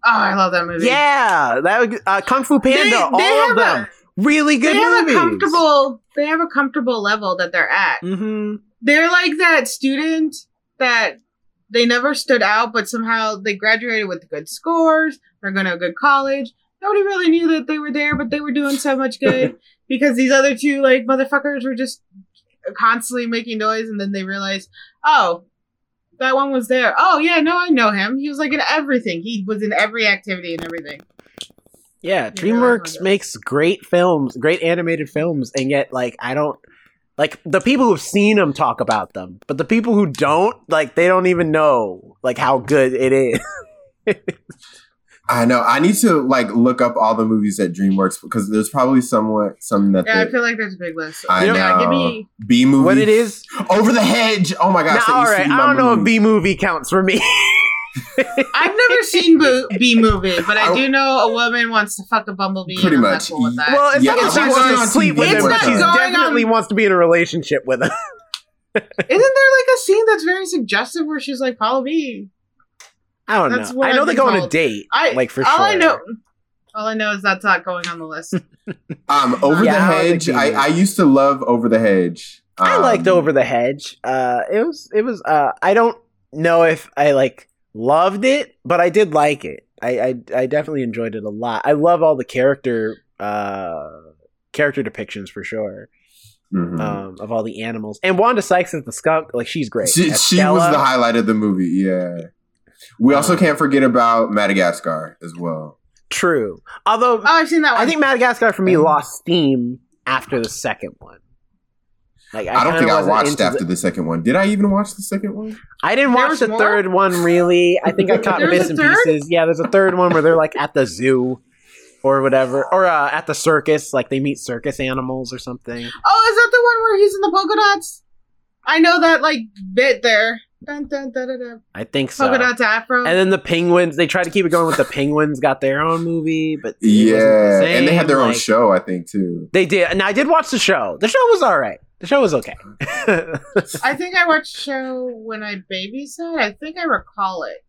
C: Oh, I love that movie.
A: Yeah, that uh, Kung Fu Panda,
C: They- they
A: all of them, really good
C: They
A: good
C: have a comfortable. They have a comfortable level that they're at.
A: hmm
C: They're like that student that they never stood out, but somehow they graduated with good scores. They're going to a good college. Nobody really knew that they were there, but they were doing so much good because these other two like motherfuckers were just constantly making noise, and then they realized, oh, that one was there. Oh yeah, no, I know him. He was like in everything. He was in every activity and everything.
A: Yeah, DreamWorks makes great films, great animated films, and yet like I don't like the people who've seen them talk about them, but the people who don't like they don't even know like how good it is.
B: I know. I need to like look up all the movies at DreamWorks because there's probably somewhat some that
C: Yeah, I feel like there's a big list.
B: I
A: You know-
C: yeah,
B: know.
C: give me.
B: B movie.
A: what it is?
B: Over the hedge. Oh my gosh.
A: Now,
B: that
A: all
B: used to
A: right,
B: be
A: I don't know if. B movie counts for me.
C: I've never seen Bo- B movie, but I
B: I-
C: do know a woman wants to fuck a bumblebee.
B: Pretty
C: and
B: much.
C: cool with that.
A: well, it's
B: Yeah,
A: not that she wants to
B: on
A: sleep
B: TV
A: with him, but she definitely
C: on-
A: wants to be in a relationship with him.
C: Isn't there like a scene that's very suggestive where she's like, "Follow me"?
A: I don't
C: That's
A: know. I know
C: I've
A: they
C: been
A: go on a date,
C: I
A: like for
C: all
A: sure.
C: I know, all I know is that's not going on the list.
B: Um, Over
A: Yeah,
B: the Hedge. I, I used to love Over the Hedge.
A: I
B: Um,
A: liked Over the Hedge. Uh, it was it was. Uh, I don't know if I like loved it, but I did like it. I I, I definitely enjoyed it a lot. I love all the character uh character depictions for sure.
B: mhm.
A: Um, of all the animals and Wanda Sykes as the skunk, like she's great.
B: She, she was the highlight of the movie. Yeah. We also
A: Um,
B: can't forget about Madagascar as well.
A: true. Although
C: Oh, I've seen that one.
A: I think Madagascar for me lost steam after the second one. Like
B: I, don't think I watched after
A: the-
B: the second one. Did I even watch the second one?
A: I didn't
C: There
A: watch
C: was
A: the
C: more?
A: third one really. I think I caught
C: There's
A: bits and
C: third?
A: pieces. Yeah, there's a third one where they're like at the zoo or whatever, or uh, at the circus, like they meet circus animals or something.
C: oh, is that the one where he's in the polka dots? I know that like bit there. Dun, dun, dun, dun, dun.
A: I think so.
C: Polka dots afro.
A: And then the penguins, they tried to keep it going with the penguins. Got their own movie, but it wasn't the
B: Yeah, and they had their
A: same,
B: own show, I think, too.
A: They did, and I did watch the show. The show was all right. The show was okay.
C: I think I watched the show when I babysat. I think I recall it.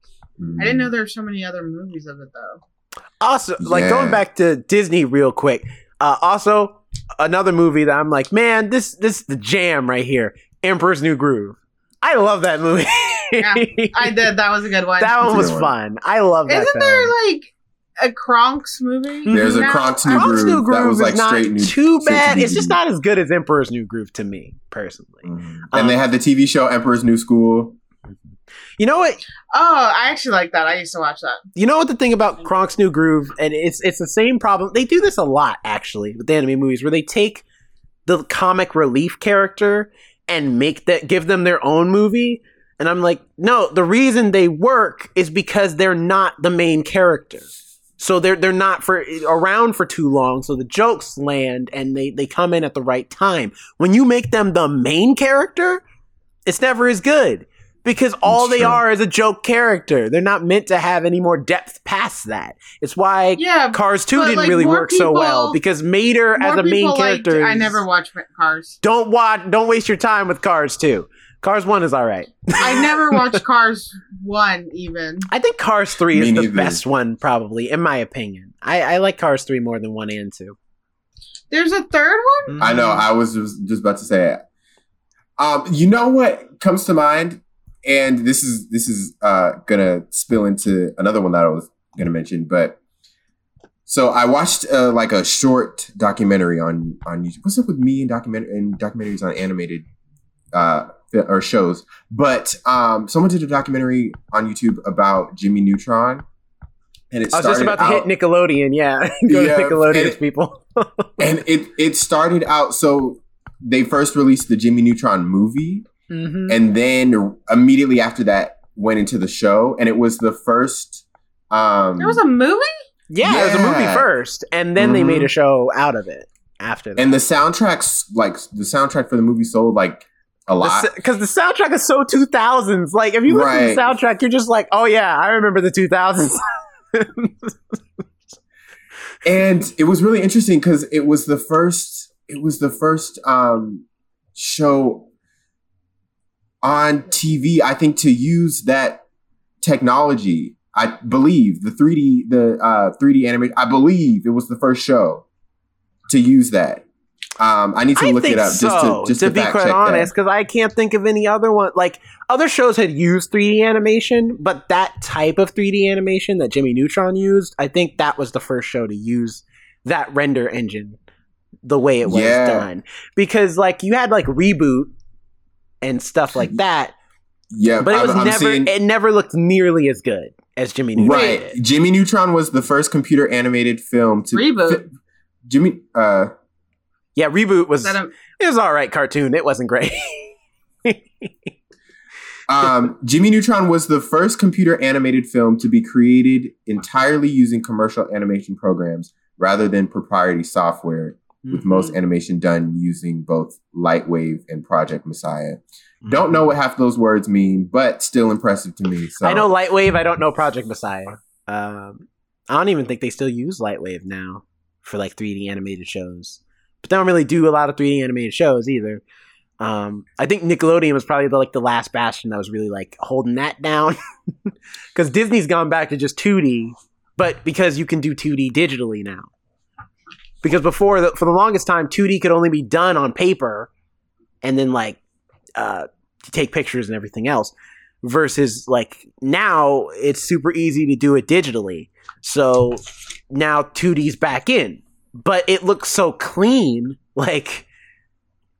C: I didn't know there were so many other movies of it though.
A: also like
B: Yeah.
A: going back to disney real quick uh also another movie that i'm like man this this is the jam right here emperor's new groove i love that movie
C: Yeah, I did. That was a good one.
A: that one was
B: one.
A: fun i love that
C: Isn't
A: film.
C: there like a Kronks movie?
B: There's a? Kronks New
C: I-
A: Bronx
B: Groove.
A: New
B: That was, like,
A: is not
B: straight new-
A: too bad. It's just not as good as Emperor's New Groove to me, personally.
B: Mhm.
A: Um,
B: and they had the TV show Emperor's New School.
A: You know what?
C: Oh, I actually like that. I used to watch that.
A: You know what the thing about Kronk's New Groove, and it's it's the same problem. They do this a lot actually with the anime movies, where they take the comic relief character and make that give them their own movie. And I'm like, no, the reason they work is because they're not the main character. So they're they're not for around for too long. So the jokes land and they they come in at the right time. When you make them the main character, it's never as good because all
B: It's
A: they
B: true.
A: are is a joke character. They're not meant to have any more depth past that. It's why
C: Yeah,
A: Cars 2 didn't
C: like,
A: really
C: more
A: work so well because Mater as a main
C: people liked-
A: character.
C: I never watched Cars.
A: Don't watch. Don't waste your time with Cars 2. Cars 1 is all right.
C: I never watched Cars One even.
A: I think Cars 3
B: Me
A: is the
B: neither.
A: best one, probably, in my opinion. I, I like Cars 3 more than 1 and 2.
C: There's a third one.
B: I know. I was just, just about to say it. Um, you know what comes to mind, and this is this is uh, gonna spill into another one that I was gonna mention, but so I watched uh, like a short documentary on on YouTube. What's up with me and document and documentaries on animated uh, or shows? But um, someone did a documentary on YouTube about Jimmy Neutron, and it
A: I was just about to
B: out-
A: hit Nickelodeon. Yeah, go
B: Yeah,
A: to Nickelodeon,
B: and-
A: people.
B: and it it started out so they first released the Jimmy Neutron movie,
A: hmm
B: and then immediately after that went into the show, and it was the first. Um,
C: There was a movie.
A: Yeah, it was a movie first, and then they
B: Mhm.
A: made a show out of it after that.
B: and the soundtracks, like the soundtrack for the movie, sold like a lot.
A: because the, soundtrack is so 2000s. Like, if you listen to the soundtrack, you're just like, oh yeah, I remember the 2000s.
B: and it was really interesting because it was the first it was the first um show on tv i think to use that technology i believe the 3d the uh 3d animation i believe it was the first show to use that um i need to
A: I
B: look it up
A: so,
B: just to just
A: to,
B: to,
A: be quite honest, because I can't think of any other one. Like other shows had used 3D animation, but that type of 3D animation that Jimmy Neutron used, I think that was the first show to use that render engine the way it was
B: Yeah.
A: done. Because like you had like reboot and stuff like that,
B: yeah
A: but it
B: I'm-
A: was
B: I'm
A: never
B: seeing-
A: it never looked nearly as good as Jimmy Neutron.
B: right
A: did.
B: jimmy neutron was the first computer animated film to
C: Reboot.
B: fi- jimmy uh
A: Yeah, reboot was
C: a...
A: it was all right cartoon. It wasn't great.
B: Um, Jimmy Neutron was the first computer animated film to be created entirely using commercial animation programs rather than proprietary software, with
A: Mm-hmm.
B: most animation done using both Lightwave and Project Messiah. Don't know what half those words mean, but still impressive to me. So
A: I know Lightwave. I don't know Project Messiah. Um, I don't even think they still use Lightwave now for like 3D animated shows. But they don't really do a lot of 3D animated shows either. Um, I think Nickelodeon was probably the, like the last bastion that was really like holding that down because Disney's gone back to just 2D, but because you can do 2D digitally now. Because before, the, for the longest time, 2D could only be done on paper, and then like uh, to take pictures and everything else versus like now it's super easy to do it digitally. So now 2D's back in, but it looks so clean. Like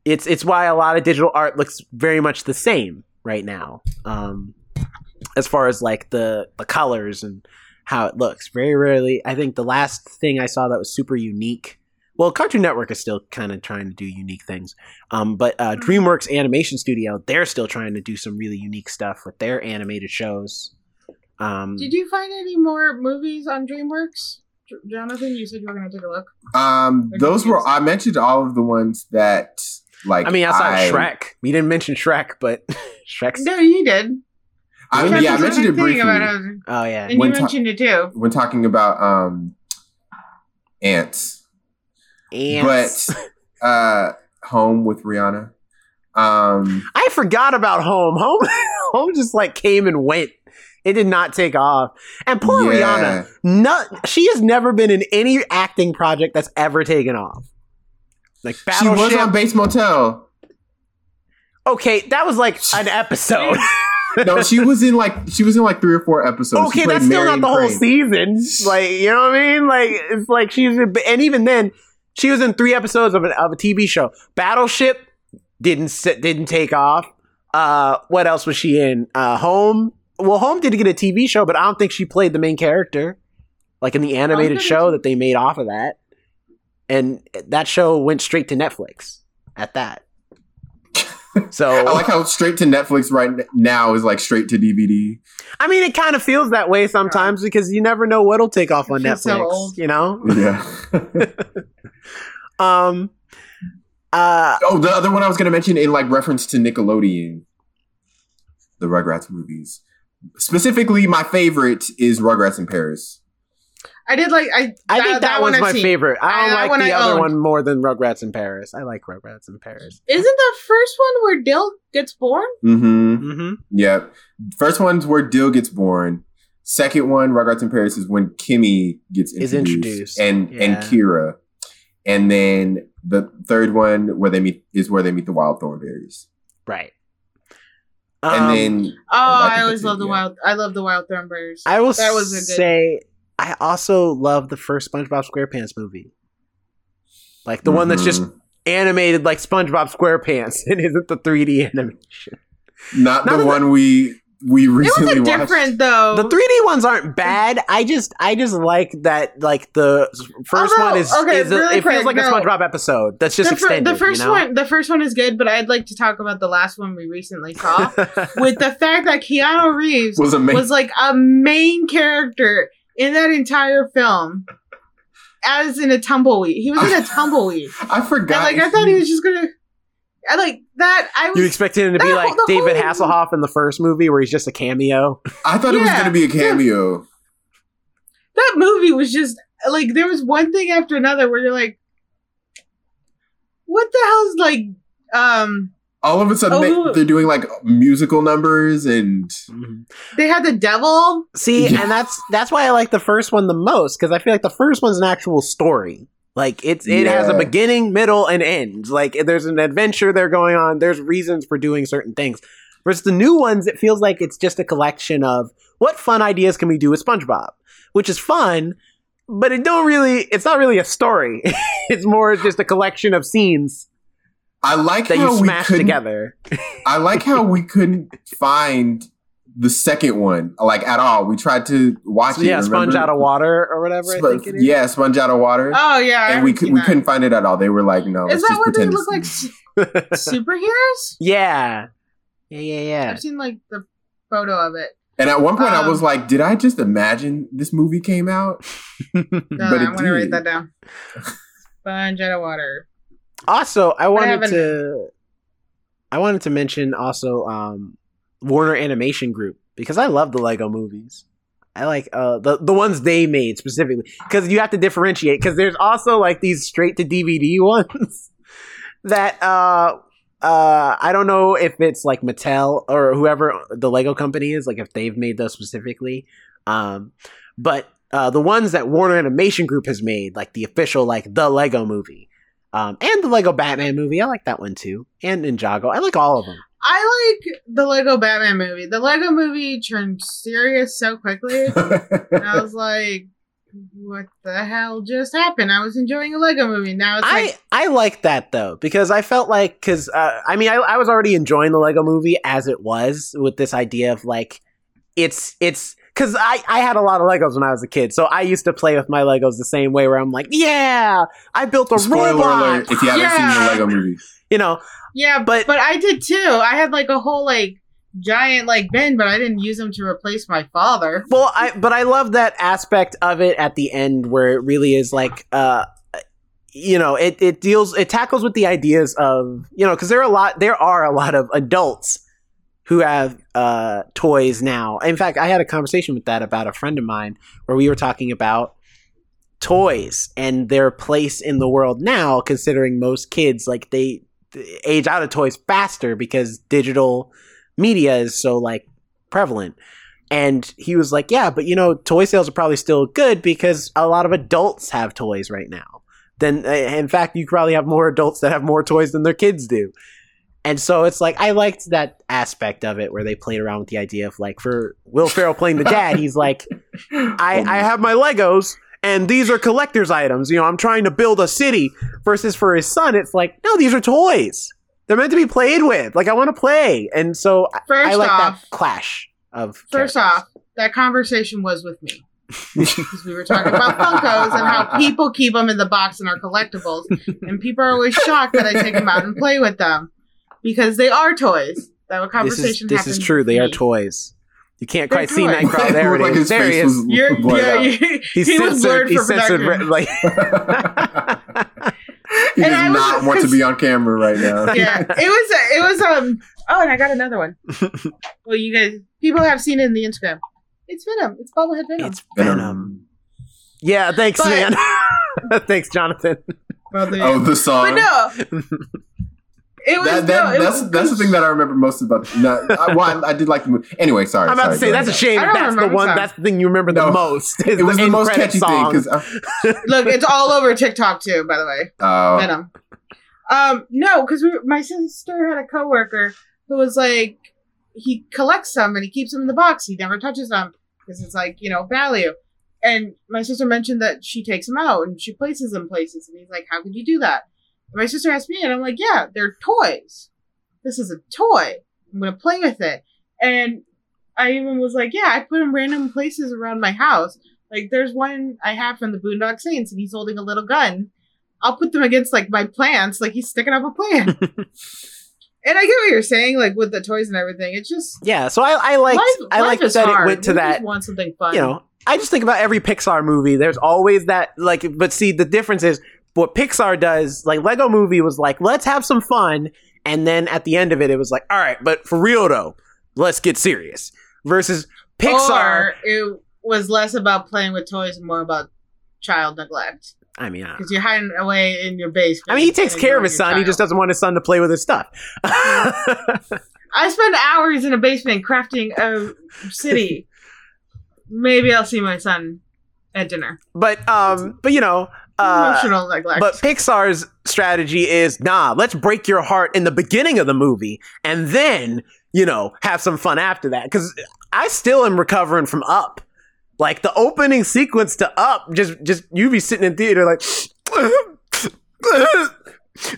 A: it's it's why a lot of digital art looks very much the same right now. Um, as far as like the the colors and how it looks. Very rarely, I think the last thing I saw that was super unique. Well, Cartoon Network is still kind of trying to do unique things, um, but uh, DreamWorks Animation Studio they're still trying to do some really unique stuff with their animated shows. Um,
C: did you find any more movies on DreamWorks, Jonathan? You said you were going to take a look.
B: um, those were I mentioned all of the ones that like
A: I mean, outside
B: I,
A: of Shrek, we didn't mention Shrek, but Shrek's.
C: No, you did.
B: I,
A: Shrek
B: yeah, I mentioned it
C: thing
B: briefly
C: about it.
A: Oh yeah,
C: And
B: One
C: you
B: ti-
C: mentioned it too.
B: when talking about um Antz.
A: Antz.
B: But uh home with Rihanna. Um
A: I forgot about Home. Home, Home just like came and went. It did not take off. And poor
B: yeah.
A: Rihanna, not she has never been in any acting project that's ever taken off. Like
B: She was on Bates Motel.
A: okay, that was like an episode.
B: No, she was in like she was in like three or four episodes. She
A: okay, that's still
B: Marion
A: not the whole
B: Crane.
A: season. Like you know what I mean? Like it's like she's and even then she was in three episodes of, an, of a TV show. Battleship didn't sit, didn't take off. Uh, what else was she in? Uh, Home. Well, Home did get a TV show, but I don't think she played the main character, like in the animated show that they made off of that. And that show went straight to Netflix at that. So
B: I like how straight to Netflix right now is like straight to DVD.
A: I mean, it kind of feels that way sometimes because you never know what'll take off on
C: It feels so
A: Netflix. You know.
B: Yeah.
A: Um. Uh.
B: oh, the other one I was going to mention in like reference to Nickelodeon, the Rugrats movies. Specifically, my favorite is Rugrats in Paris.
C: I did like I.
A: I think that,
C: one
A: was
C: I've
A: my
C: seen.
A: favorite. I don't
C: I-
A: like the
C: I
A: other
C: owned.
A: one more than Rugrats in Paris. I like Rugrats in Paris.
C: Isn't the first one where Dill gets born?
B: Mm-hmm.
A: Mm-hmm.
B: Yep. First one's where Dill gets born. Second one, Rugrats in Paris, is when Kimi gets
A: Is
B: introduced,
A: introduced,
B: and and. Kira, and then the third one where they meet is where they meet the Wild Thornberrys.
A: Right.
B: and
A: Um,
B: then
C: Oh,
B: I
C: I, always love the
B: yeah.
C: wild. I love the Wild Thornberrys.
A: I will
C: that was a good-
A: say I also love the first SpongeBob SquarePants movie. Like the one that's just
B: Mhm.
A: animated like SpongeBob SquarePants and isn't the 3D animation.
B: not
A: none
B: the
A: of
B: one we we
C: It
B: recently
C: was a
B: watched.
C: different though.
A: The 3D ones aren't bad. I just I just like that like the first
C: Although,
A: one is,
C: okay,
A: is a-
C: really
A: it feels
C: quick,
A: like a. SpongeBob episode that's just
C: the, fir-
A: extended.
C: the first
A: you know?
C: one, the first one is good, but I'd like to talk about the last one we recently saw with the fact that Keanu Reeves
B: was amazing.
C: was like a main character in that entire film, as in a tumbleweed. He was in a tumbleweed,
B: I
C: and
B: forgot.
C: like I thought he was just gonna, I like that. I
A: you expected him to be
C: that
A: like
C: whole-
A: David
C: whole-
A: Hasselhoff in the first movie where he's just a cameo.
B: I thought it was going to be a cameo.
C: that movie was just like there was one thing after another where you're like, what the hell's like, um.
B: All of a sudden,
C: Oh.
B: they, they're doing like musical numbers and mm-hmm.
C: They had the devil.
A: See,
B: Yeah.
A: and that's that's why I like the first one the most because I feel like the first one's an actual story. Like it's it has a beginning, middle, and end. Like there's an adventure there going on. There's reasons for doing certain things. Versus the new ones, it feels like it's just a collection of what fun ideas can we do with SpongeBob, which is fun, but it don't really. It's not really a story. it's more just a collection of scenes
B: I like
A: that
B: how
A: you
B: we couldn't.
A: together.
B: I like how we couldn't find the second one like at all. We tried to watch
A: So,
B: it.
A: yeah, sponge out of water or whatever. I
B: Sp-
A: think it is.
B: yeah, sponge out of water.
C: Oh yeah, I
B: and we could, we couldn't find it at all. They were like, no,
C: Is
B: let's
C: that
B: just
C: what they
B: pretend.
C: look like?
B: it's-
C: su- superheroes?
A: yeah, yeah, yeah, yeah.
C: I've seen like the photo of it.
B: and at one point, I
C: Um,
B: was like, did I just imagine this movie came out?
C: No,
B: But it
C: I'm gonna write that down. Sponge out of water.
A: Also, I wanted
C: haven't-
A: to I wanted to mention also um Warner Animation Group because I love the Lego movies. I like uh the the ones they made specifically because you have to differentiate because there's also like these straight to DVD ones that uh uh I don't know if it's like Mattel or whoever the Lego company is like if they've made those specifically um but uh the ones that Warner Animation Group has made like the official like the Lego movie um, and the Lego Batman movie. I like that one too. And Ninjago. I like all of them.
C: I like the Lego Batman movie. The Lego movie turned serious so quickly. and I was like, what the hell just happened? I was enjoying a Lego movie. Now it's
A: I,
C: like,
A: I like that though because I felt like because uh, I mean I, I was already enjoying the Lego movie as it was with this idea of like it's it's because I, I had a lot of Legos when I was a kid so I used to play with my Legos the same way where I'm like yeah I built a
B: Spoiler
A: robot
B: alert! If you haven't seen the Lego movie,
A: you know
C: yeah,
A: but-
C: but but I did too. I had like a whole like giant like bin, but I didn't use them to replace my father.
A: Well, I but I love that aspect of it at the end where it really is like uh you know, it it deals it tackles with the ideas of, you know, cuz there are a lot there are a lot of adults who have uh toys now. In fact, I had a conversation with that about a friend of mine where we were talking about toys and their place in the world now considering most kids like they age out of toys faster because digital media is so like prevalent. And he was like yeah but you know toy sales are probably still good because a lot of adults have toys right now. Then uh, in fact you probably have more adults that have more toys than their kids do and so it's like i liked that aspect of it where they played around with the idea of like for will ferrell playing the dad he's like I, I have my Legos and these are collector's items. You know, I'm trying to build a city versus for his son, it's like, no, these are toys. They're meant to be played with. Like I want to play. And so I-
C: First
A: I like
C: off,
A: that clash of
C: first
A: characters.
C: off, that conversation was with me. because we were talking about Funkos and how people keep them in the box and are collectibles, and people are always shocked that I take them out and play with them because they are toys. That
A: this is
C: conversation.
A: this is true.
C: with
A: They are toys. You can't
C: They're
A: quite see. Nightcrawler. There
B: It
A: it
B: like
A: is. There he is.
C: You're, yeah,
B: out.
C: you-
A: He's
C: he was
A: censored.
C: blurred
A: He's
C: for
A: censored.
C: production.
A: Like,
B: he
C: And
B: does
C: I was-
B: not want to be on camera right now.
C: yeah, it was. It was. Um. Oh, and I got another one. well, you guys, people have seen it in the Instagram. It's Venom. It's bobblehead Venom.
A: it's Venom. Yeah, thanks,
C: But-
A: man. thanks, Jonathan.
C: Well,
B: Oh, the song.
C: but no, it was.
B: That, that,
C: no, it
B: that's
C: was-
B: that's the thing that I remember most about. No, I, well, I, I did like the movie. Anyway, sorry.
A: I'm about
B: sorry,
A: to say
B: go
A: that's a shame.
C: I
A: if
C: don't
A: That's the one.
C: the.
A: That's the thing you remember the
B: No.
A: most.
B: It was the
A: end
B: most catchy
A: song.
B: thing because
C: Look, it's all over TikTok too. By the way,
B: uh,
C: Venom. Um, no, because we, my sister had a coworker who was like, he collects them and he keeps them in the box. He never touches them because it's like, you know, value. And my sister mentioned that she takes them out and she places them places. And he's like, How could you do that? My sister asked me, and I'm like, Yeah, they're toys. This is a toy. I'm going to play with it. And I even was like, Yeah, I put them random places around my house. Like, there's one I have from the Boondock Saints, and he's holding a little gun. I'll put them against like my plants, like he's sticking up a plant. and I get what you're saying, like with the toys and everything. It's just
A: Yeah, so I, I like
C: life,
A: I
C: life
A: like
C: is
A: that
C: hard.
A: it went to
C: We
A: that.
C: Want something fun?
A: You know, I just think about every Pixar movie. There's always that like, but see, the difference is what Pixar does. Like Lego Movie was like, let's have some fun, and then at the end of it, it was like, all right, but for real though, let's get serious. Versus Pixar.
C: Or it was less about playing with toys and more about child neglect
A: I mean, I, don't know.
C: because you're hiding away in your basement.
A: I mean, he takes care of his son. He just doesn't want his son to play with his stuff.
C: I spend hours in a basement crafting a city. Maybe I'll see my son at dinner.
A: but um, but you know, uh,
C: Emotional neglect.
A: But Pixar's strategy is nah, let's break your heart in the beginning of the movie and then, you know, have some fun after that. Cause I still am recovering from Up. Like the opening sequence to Up, just just you be sitting in theater like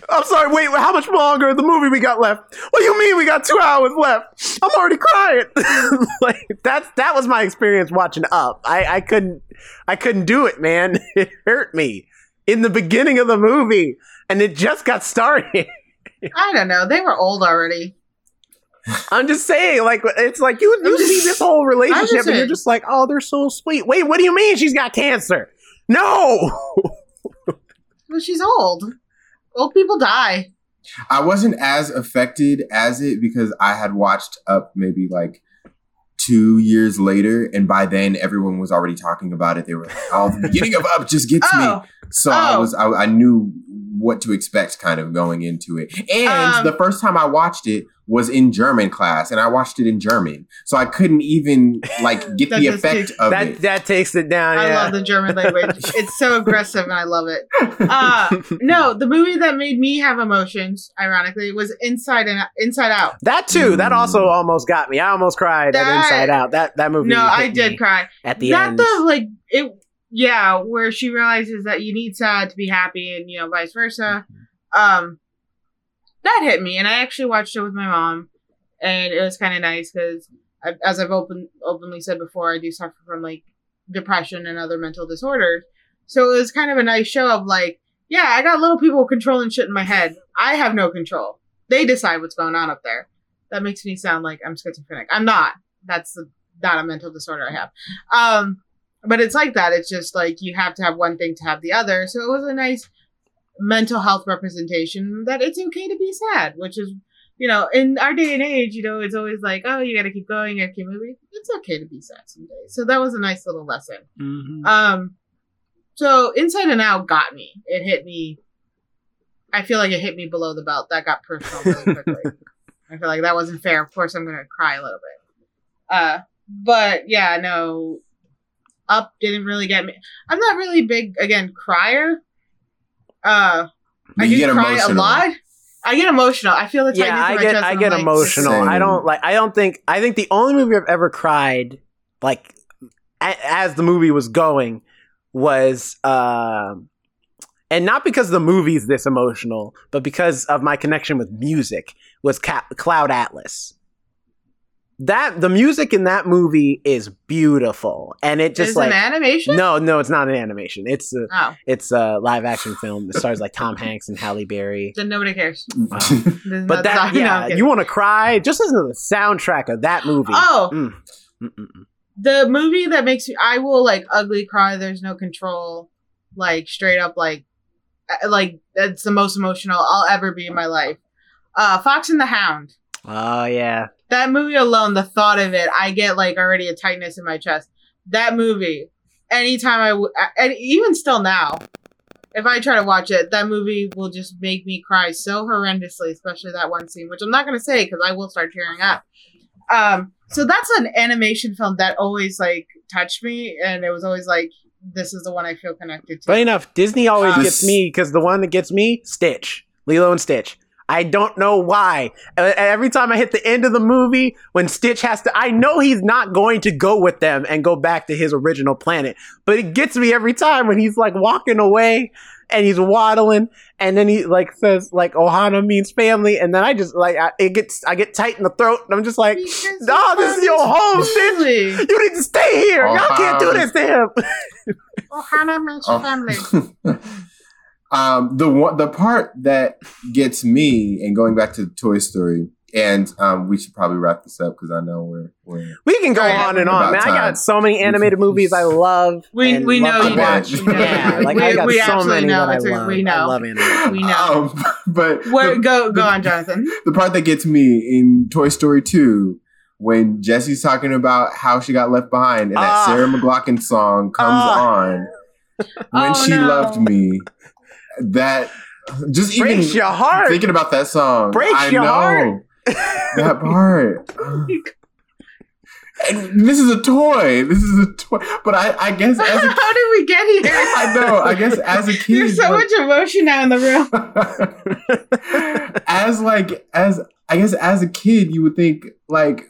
A: I'm sorry, wait, how much longer of the movie we got left? What do you mean we got two hours left? I'm already crying. like that's that was my experience watching Up. I, I couldn't I couldn't do it, man. It hurt me in the beginning of the movie, and it just got started.
C: I don't know. They were old already.
A: I'm just saying, like it's like you you
C: just-
A: see this whole relationship,
C: just
A: and you're just like, oh, they're so sweet. Wait, what do you mean she's got cancer? No.
C: Well, she's old. Old people die.
B: I wasn't as affected as it because I had watched up maybe like two years later, and by then everyone was already talking about it. They were like, "Oh, the beginning of Up just gets me."
C: Oh.
B: Oh, So I
C: Oh.
B: was I, I knew what to expect kind of going into it. And
C: Um,
B: the first time I watched it was in German class and I watched it in German. So I couldn't even like get the effect
C: take-
B: of
A: that
B: it.
A: that takes it down.
C: I
A: yeah.
C: love the German language. it's so aggressive, and I love it. Uh, no, the movie that made me have emotions, ironically, was Inside and Inside Out.
A: that too. That
B: Mm.
A: also almost got me. I almost cried at Inside Out. That that movie.
C: No, I did cry.
A: at the
C: Not
A: end.
C: That the like it. Yeah, where she realizes that you need sad to be happy, and you know, vice versa. Um, that hit me, and I actually watched it with my mom, and it was kind of nice because, as I've open openly said before, I do suffer from like depression and other mental disorders. So it was kind of a nice show of like, yeah, I got little people controlling shit in my head. I have no control. They decide what's going on up there. That makes me sound like I'm schizophrenic. I'm not. That's the, not a mental disorder I have. Um, but it's like that. It's just like you have to have one thing to have the other. So it was a nice mental health representation that it's okay to be sad, which is, you know, in our day and age, you know, it's always like, oh, you got to keep going, you got to keep moving. It's okay to be sad some days. So that was a nice little lesson.
A: Mhm.
C: Um, so Inside and Out got me. It hit me. I feel like it hit me below the belt. That got personal really quickly. I feel like that wasn't fair. Of course, I'm gonna cry a little bit. Uh, but yeah, no. Up didn't really get me. I'm not really big again crier. Uh,
B: But
C: I
B: you
C: do
B: get
C: cry a
B: emotional.
C: lot. I get emotional. I feel the tightness
A: yeah, I get. I get
C: I'm like,
A: emotional.
B: Same.
A: I don't like. I don't think. I think the only movie I've ever cried like a, as the movie was going was Uh, and not because the movie's this emotional, but because of my connection with music was Ca- Cloud Atlas. That the music in that movie is beautiful, and it just
C: Is
A: like
C: an animation?
A: no, no, it's not an animation. It's a
C: Oh,
A: it's a live action film. It stars like Tom Hanks and Halle Berry.
C: then nobody cares.
A: Wow.
C: There's
A: But that,
C: no, I'm
A: yeah,
C: kidding.
A: you want to cry? Just listen to the soundtrack of that movie.
C: Oh,
A: Mm.
C: The movie that makes me I will like ugly cry. There's no control. Like straight up, like uh, like that's the most emotional I'll ever be in my life. Uh, Fox and the Hound.
A: Oh yeah,
C: That movie alone, the thought of it, I get like already a tightness in my chest. That movie, anytime I, w- and even still now, if I try to watch it, that movie will just make me cry so horrendously, especially that one scene, which I'm not going to say because I will start tearing up. Um, so that's an animation film that always like touched me, and it was always like, this is the one I feel connected to.
A: funny enough, Disney always
C: Uh,
A: gets me because the one that gets me, Stitch, Lilo and Stitch. I don't know why. Every time I hit the end of the movie, when Stitch has to, I know he's not going to go with them and go back to his original planet. But it gets me every time when he's like walking away and he's waddling, and then he like says like Ohana means family, and then I just like I, it gets I get tight in the throat, and I'm just like, no, this is your home, Stitch. You need to stay here. Y'all can't do this to him.
C: Ohana means
B: Oh.
C: family.
B: um, the one, the part that gets me, and going back to Toy Story, and um, we should probably wrap this up because I know we're we're
A: We can go
C: Right.
A: on and on,
B: About
A: man. I got so many animated movies I love.
C: We
A: and
C: we
A: love
C: know you
A: watch.
C: We know
A: Yeah, like
C: do.
A: I
C: We-
A: got
C: we
A: so many
C: know
A: that I love.
C: we know.
A: I love animated.
C: We know.
B: Um, but
C: Where,
B: the,
C: go go on, Jonathan.
B: the part that gets me in Toy Story 2 when Jesse's talking about how she got left behind and that
A: Ah.
B: Sarah McLachlan song comes
A: Ah.
B: on when
C: Oh,
B: she
C: no.
B: loved me that just even
A: your heart.
B: thinking about that song
A: Breaks
B: I
A: your
B: know
A: heart.
B: that part and this is a toy this is a toy but I, I guess as a
C: How did we get here?
B: I know I guess as a kid
C: There's so
B: like-
C: much emotion now in the room.
B: as like as I guess as a kid, you would think like,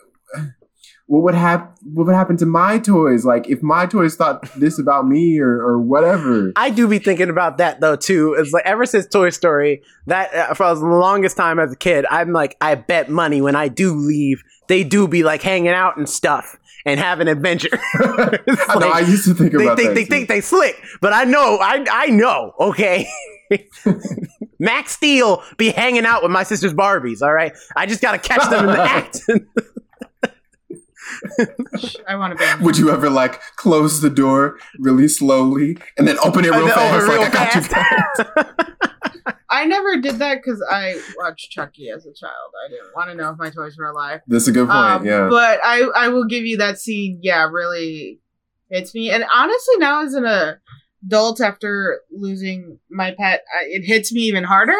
B: what would happen? What would happen to my toys? Like if my toys thought this about me or or whatever.
A: I do be thinking about that though too. It's like ever since Toy Story, that uh, for the longest time as a kid, I'm like, I bet money when I do leave, they do be like hanging out and stuff and have an adventure.
B: I know. I used to think
A: they
B: about
A: think
B: that.
A: they
B: too.
A: think they slick, but I know, I I know. Okay, Max Steel be hanging out with my sister's Barbies. All right, I just gotta catch them in the act.
C: I want to be.
B: Would you ever like close the door really slowly and then open it real
A: And
B: fast?
A: real
B: like I got you.
C: I never did that because I watched Chucky as a child. I didn't want to know if my toys were alive.
B: That's a good point.
C: Um,
B: yeah.
C: But I, I will give you that scene. Yeah, really hits me. And honestly, now as an adult, after losing my pet, I, it hits me even harder.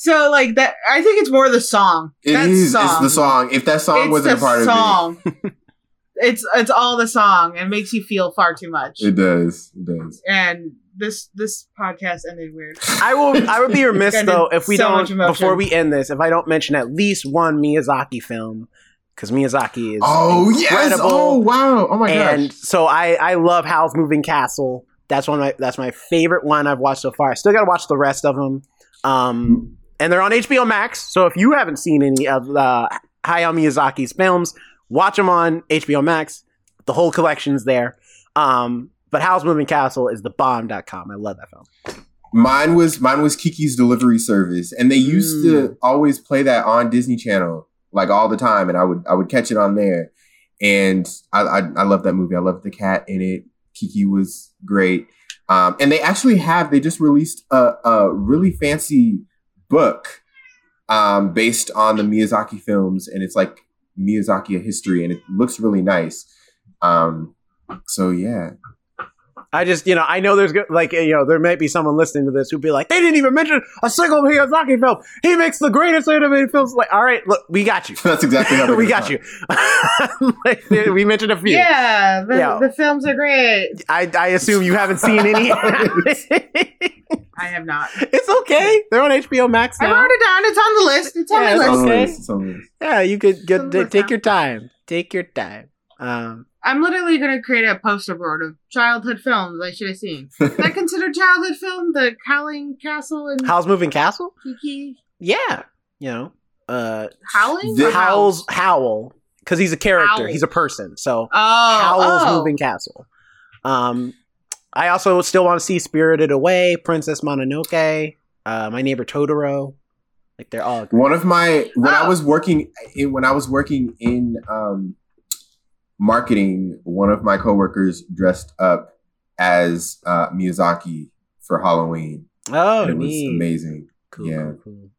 C: So like that, I think it's more the song.
B: It
C: that
B: is.
C: Song.
B: It's the song. If that song
C: It's
B: wasn't a
C: the
B: part
C: song. it's it's all the song. It makes you feel far too much.
B: it, it does. It does.
C: and this this podcast ended weird.
A: I will. I would be remiss though if we
C: so
A: don't before we end this if I don't mention at least one Miyazaki film because Miyazaki is
B: Oh yes. Oh wow. Oh my god
A: and
B: gosh.
A: so I I love Howl's Moving Castle. That's one of my that's my favorite one I've watched so far. I still got to watch the rest of them. Um, and they're on HBO Max. So if you haven't seen any of uh, Hayao Miyazaki's films, watch them on HBO Max. The whole collection's there. Um, but Howl's Moving Castle is the bomb.com. I love that film.
B: Mine was mine was Kiki's Delivery Service, and they used to always play that on Disney Channel like all the time, and I would I would catch it on there, and I I, I love that movie. I love the cat in it. Kiki was great, um, and they actually have they just released a, a really fancy book um, based on the Miyazaki films, and it's like Miyazaki history, and it looks really nice. Um, so yeah,
A: I just, you know, I know there's go- like, you know, there might be someone listening to this who'd be like, they didn't even mention a single Miyazaki film. He makes the greatest animated films. Like, all right, look, we got you.
B: that's exactly how they're
A: we got
B: talk.
A: you. like, we mentioned a few.
C: Yeah, the,
A: Yeah.
C: the films are great.
A: I, I assume you haven't seen any.
C: I have not.
A: it's okay. They're on HBO Max now.
C: I
A: now.
C: wrote it down. It's on the list. It's on
A: Yeah,
C: the
A: it's
B: It's on
C: list.
B: the
A: Okay.
B: list, it's on the list.
A: Yeah, you could get
C: Some
A: take
C: out.
A: your time. Take your time. Um,
C: I'm literally gonna create a poster board of childhood films I should have seen. Is that considered childhood film? The Howling Castle and
A: Howl's Moving Castle?
C: Kiki
A: Yeah, you know, uh,
C: Howling.
B: The-
A: Howl's Howl because he's a character.
C: Howl.
A: He's a person. So
C: Oh,
A: Howl's
C: oh.
A: Moving Castle. Um, I also still want to see Spirited Away, Princess Mononoke, uh, My Neighbor Totoro. Like they're all.
B: One of my when I
C: Oh.
B: was working in, when I was working in um, marketing, one of my coworkers dressed up as uh, Miyazaki for Halloween.
A: Oh,
B: and it was amazing.
A: Cool,
B: Yeah.
A: cool, cool.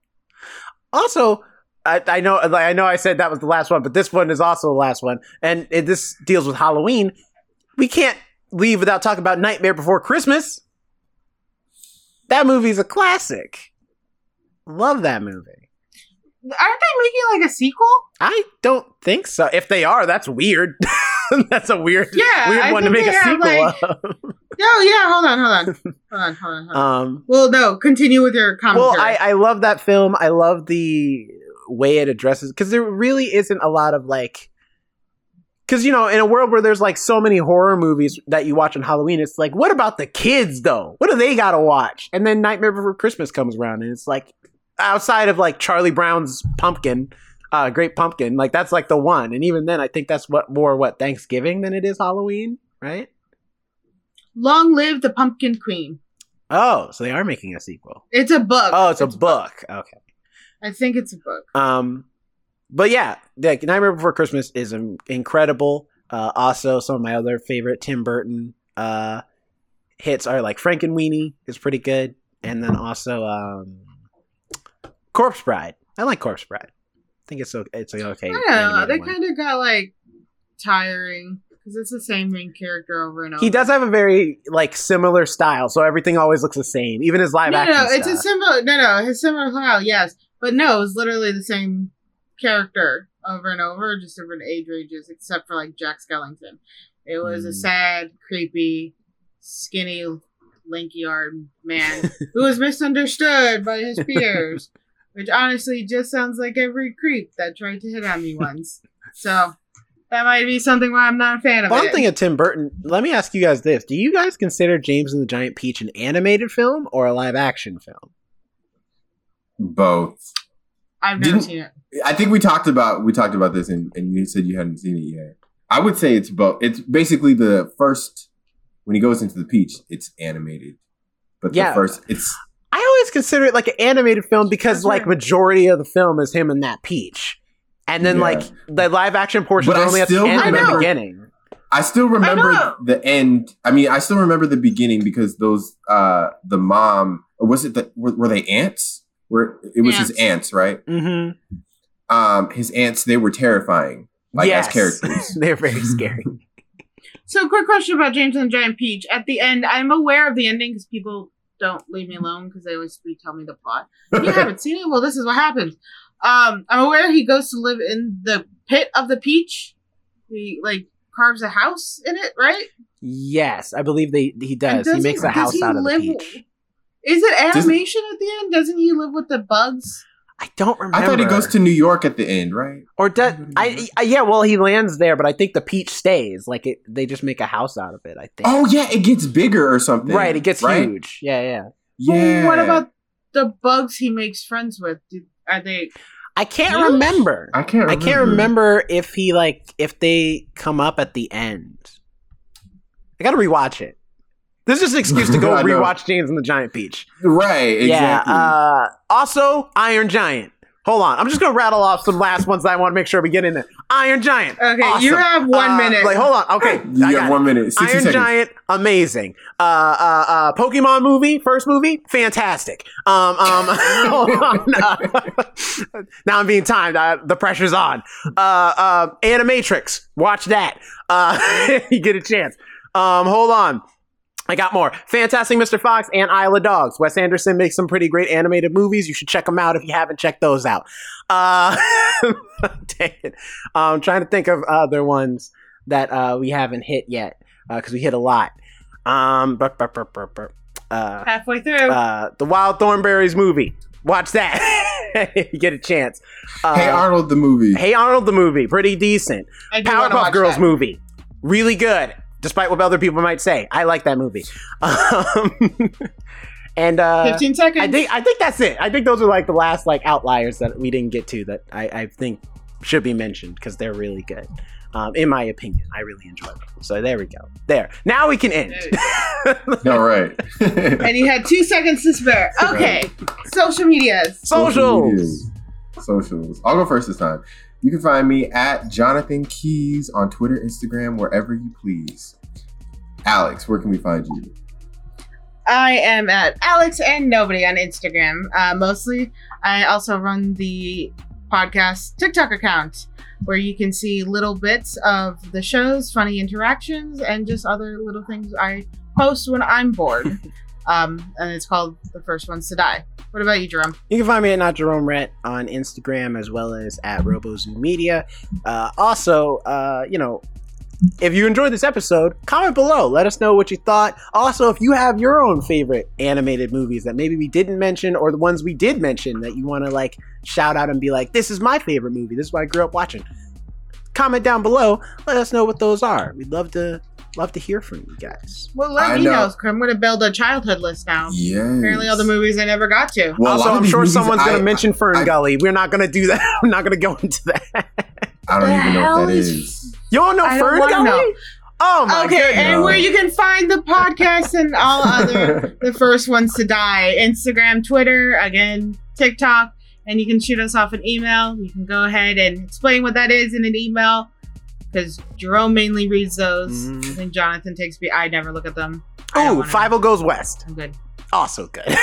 A: Also, I, I know, I know, I said that was the last one, but this one is also the last one, and it, this deals with Halloween. We can't leave without talking about Nightmare Before Christmas. That movie's a classic. Love that movie.
C: Aren't they making like a sequel?
A: I don't think so. If they are, that's weird. that's a weird,
C: Yeah,
A: weird
C: I
A: one to make a sequel
C: like-
A: of.
C: no, yeah, hold on, hold on, hold on, hold on. Hold on.
A: Um,
C: well, no, continue with your commentary.
A: well, I, I love that film. I love the way it addresses because there really isn't a lot of like, because you know, in a world where there's like so many horror movies that you watch on Halloween, it's like, what about the kids though? What do they got to watch? And then Nightmare Before Christmas comes around, and it's like, outside of like Charlie Brown's Pumpkin. Uh, Great Pumpkin, like that's like the one, and even then, I think that's what more what Thanksgiving than it is Halloween, right?
C: Long live the Pumpkin Queen.
A: Oh, so they are making a sequel.
C: It's a book.
A: Oh, it's a book. Okay.
C: I think it's a book.
A: Um, but yeah, the Nightmare Before Christmas is incredible. Uh, also, some of my other favorite Tim Burton uh, hits are like Frankenweenie is pretty good, and then also um, Corpse Bride. I like Corpse Bride. I think it's okay. It's okay.
C: I don't know.
A: animated
C: They kind of got like tiring because it's the same main character over and over.
A: He does have a very like similar style, so everything always looks the same, even his live
C: no,
A: action.
C: no, no, it's a similar. No, no, his similar style, yes, but no, it's literally the same character over and over, just different age ranges, except for like Jack Skellington. It was a
A: Mm.
C: sad, creepy, skinny, lanky-armed man who was misunderstood by his peers, which honestly just sounds like every creep that tried to hit on me once. So that might be something why I'm not a fan of
A: One
C: it.
A: thing of Tim Burton. Let me ask you guys this: Do you guys consider James and the Giant Peach an animated film or a live action film?
B: Both.
C: I've never
B: Didn't-
C: seen it.
B: I think we talked about we talked about this, and, and you said you hadn't seen it yet. I would say it's both. It's basically the first when he goes into the peach, it's animated, but
A: Yeah.
B: the first it's
A: I always consider it like an animated film because
C: That's
A: like
C: right.
A: majority of the film is him and that peach, and then
B: Yeah.
A: like the live action portion
B: But I
A: only at the
B: still
A: end and the beginning.
B: I still remember
C: know.
B: the end. I mean, I still remember the beginning because those uh the mom or was it the were, were they ants? Were it was his aunts, right?
A: Mm-hmm.
B: Um, his aunts they were terrifying, like
A: yes.
B: as characters.
A: They're very scary.
C: So, quick question about James and the Giant Peach. At the end, I'm aware of the ending because people don't leave me alone because they always tell me the plot. You haven't seen it? Well, this is what happens. Um, I'm aware he goes to live in the pit of the peach. He like carves a house in it, right?
A: yes, I believe they he
C: And
A: does. He
C: doesn't-
A: makes a house out of the peach.
C: Is it
B: Doesn't-
C: animation at the end? Doesn't he live with the bugs?
A: I don't remember.
B: I thought he goes to New York at the end, right?
A: or does I, I? Yeah, well, he lands there, but I think the peach stays. Like it, they just make a house out of it. I think.
B: Oh yeah, it gets bigger or something.
A: right. It gets
B: right?
A: huge. Yeah, yeah.
B: Yeah.
C: What about the bugs he makes friends with? Do, are they?
A: I can't
C: Huge?
A: remember.
B: I can't.
A: I can't remember if he like if they come up at the end. I gotta rewatch it. This is just an excuse to go
B: I know.
A: rewatch James and the Giant Peach.
B: Right. Exactly.
A: Yeah. Uh, also, Iron Giant. Hold on, I'm just gonna rattle off some last ones that I want to make sure we get in there. Iron Giant.
C: Okay,
A: Awesome.
C: you have one
A: Uh,
C: minute.
A: Like, hold on. Okay,
B: you
A: I
B: got
A: got it.
B: one minute. 60
A: Iron
B: seconds.
A: Giant, amazing. Uh, uh, uh, Pokemon movie, first movie, fantastic. Um, um, hold on. Now I'm being timed. Uh, the pressure's on. Uh, uh, Animatrix, watch that. Uh, you get a chance. Um, hold on. I got more. Fantastic Mr. Fox and Isle of Dogs. Wes Anderson makes some pretty great animated movies. You should check them out if you haven't checked those out. Uh, dang it. I'm trying to think of other ones that uh, we haven't hit yet because we hit a lot. Um, burp, burp, burp, burp, burp. Uh,
C: Halfway through.
A: uh, the Wild Thornberrys movie. Watch that if you get a chance. Uh,
B: Hey Arnold, the movie.
A: Hey Arnold, the movie, pretty decent.
C: I do wanna
A: Powerpuff Girls
C: that.
A: movie, really good, despite what other people might say. I like that movie. Um, and uh,
C: Fifteen seconds.
A: I think I think that's it. I think those are like the last like outliers that we didn't get to that I, I think should be mentioned because they're really good. Um, in my opinion, I really enjoy them. So there we go. There. Now we can end.
B: All right.
C: and you had two seconds to spare. Okay, social medias.
A: Socials.
B: medias. Socials. I'll go first this time. You can find me at Jonathan Keys on Twitter, Instagram, wherever you please. Alex, where can we find you?
C: I am at Alex and Nobody on Instagram. Uh, mostly, I also run the podcast TikTok account where you can see little bits of the shows, funny interactions, and just other little things I post when I'm bored. um, and it's called The First Ones to Die. What about you, Jerome?
A: You can find me at not Jerome Rhett on Instagram as well as at RoboZoo Media. Uh, also, uh, you know, if you enjoyed this episode, comment below. Let us know what you thought. Also, if you have your own favorite animated movies that maybe we didn't mention or the ones we did mention that you want to like shout out and be like, this is my favorite movie. This is what I grew up watching. Comment down below. Let us know what those are. We'd love to love to hear from you guys.
C: Well, let
B: I
C: me
B: know.
C: know. 'cause I'm going to build a childhood list now.
B: Yeah.
C: Apparently, all the movies I never got to.
B: Well, a
A: also, I'm sure someone's going to mention Fern
B: I-
A: Gully. We're not going to do that. I'm not going to go into that.
B: I don't
C: The
B: even know
C: hell
B: what that
C: is-
B: is.
A: You don't know
C: I don't
A: Fern Gully?
C: know.
A: Oh my
C: Okay,
A: goodness.
C: and where you can find the podcast and all other the first ones to die Instagram, Twitter, again, TikTok, and you can shoot us off an email. You can go ahead and explain what that is in an email because Jerome mainly reads those.
A: Mhm.
C: I think Jonathan takes me. I never look at them. I don't
A: Oh, Fievel Goes West.
C: I'm good.
A: Also good.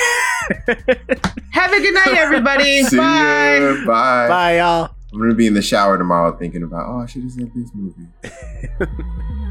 C: Have a good night, everybody.
B: See
C: Bye.
B: ya. Bye.
A: Bye, y'all.
B: I'm gonna be in the shower tomorrow thinking about, oh, I should have seen this movie.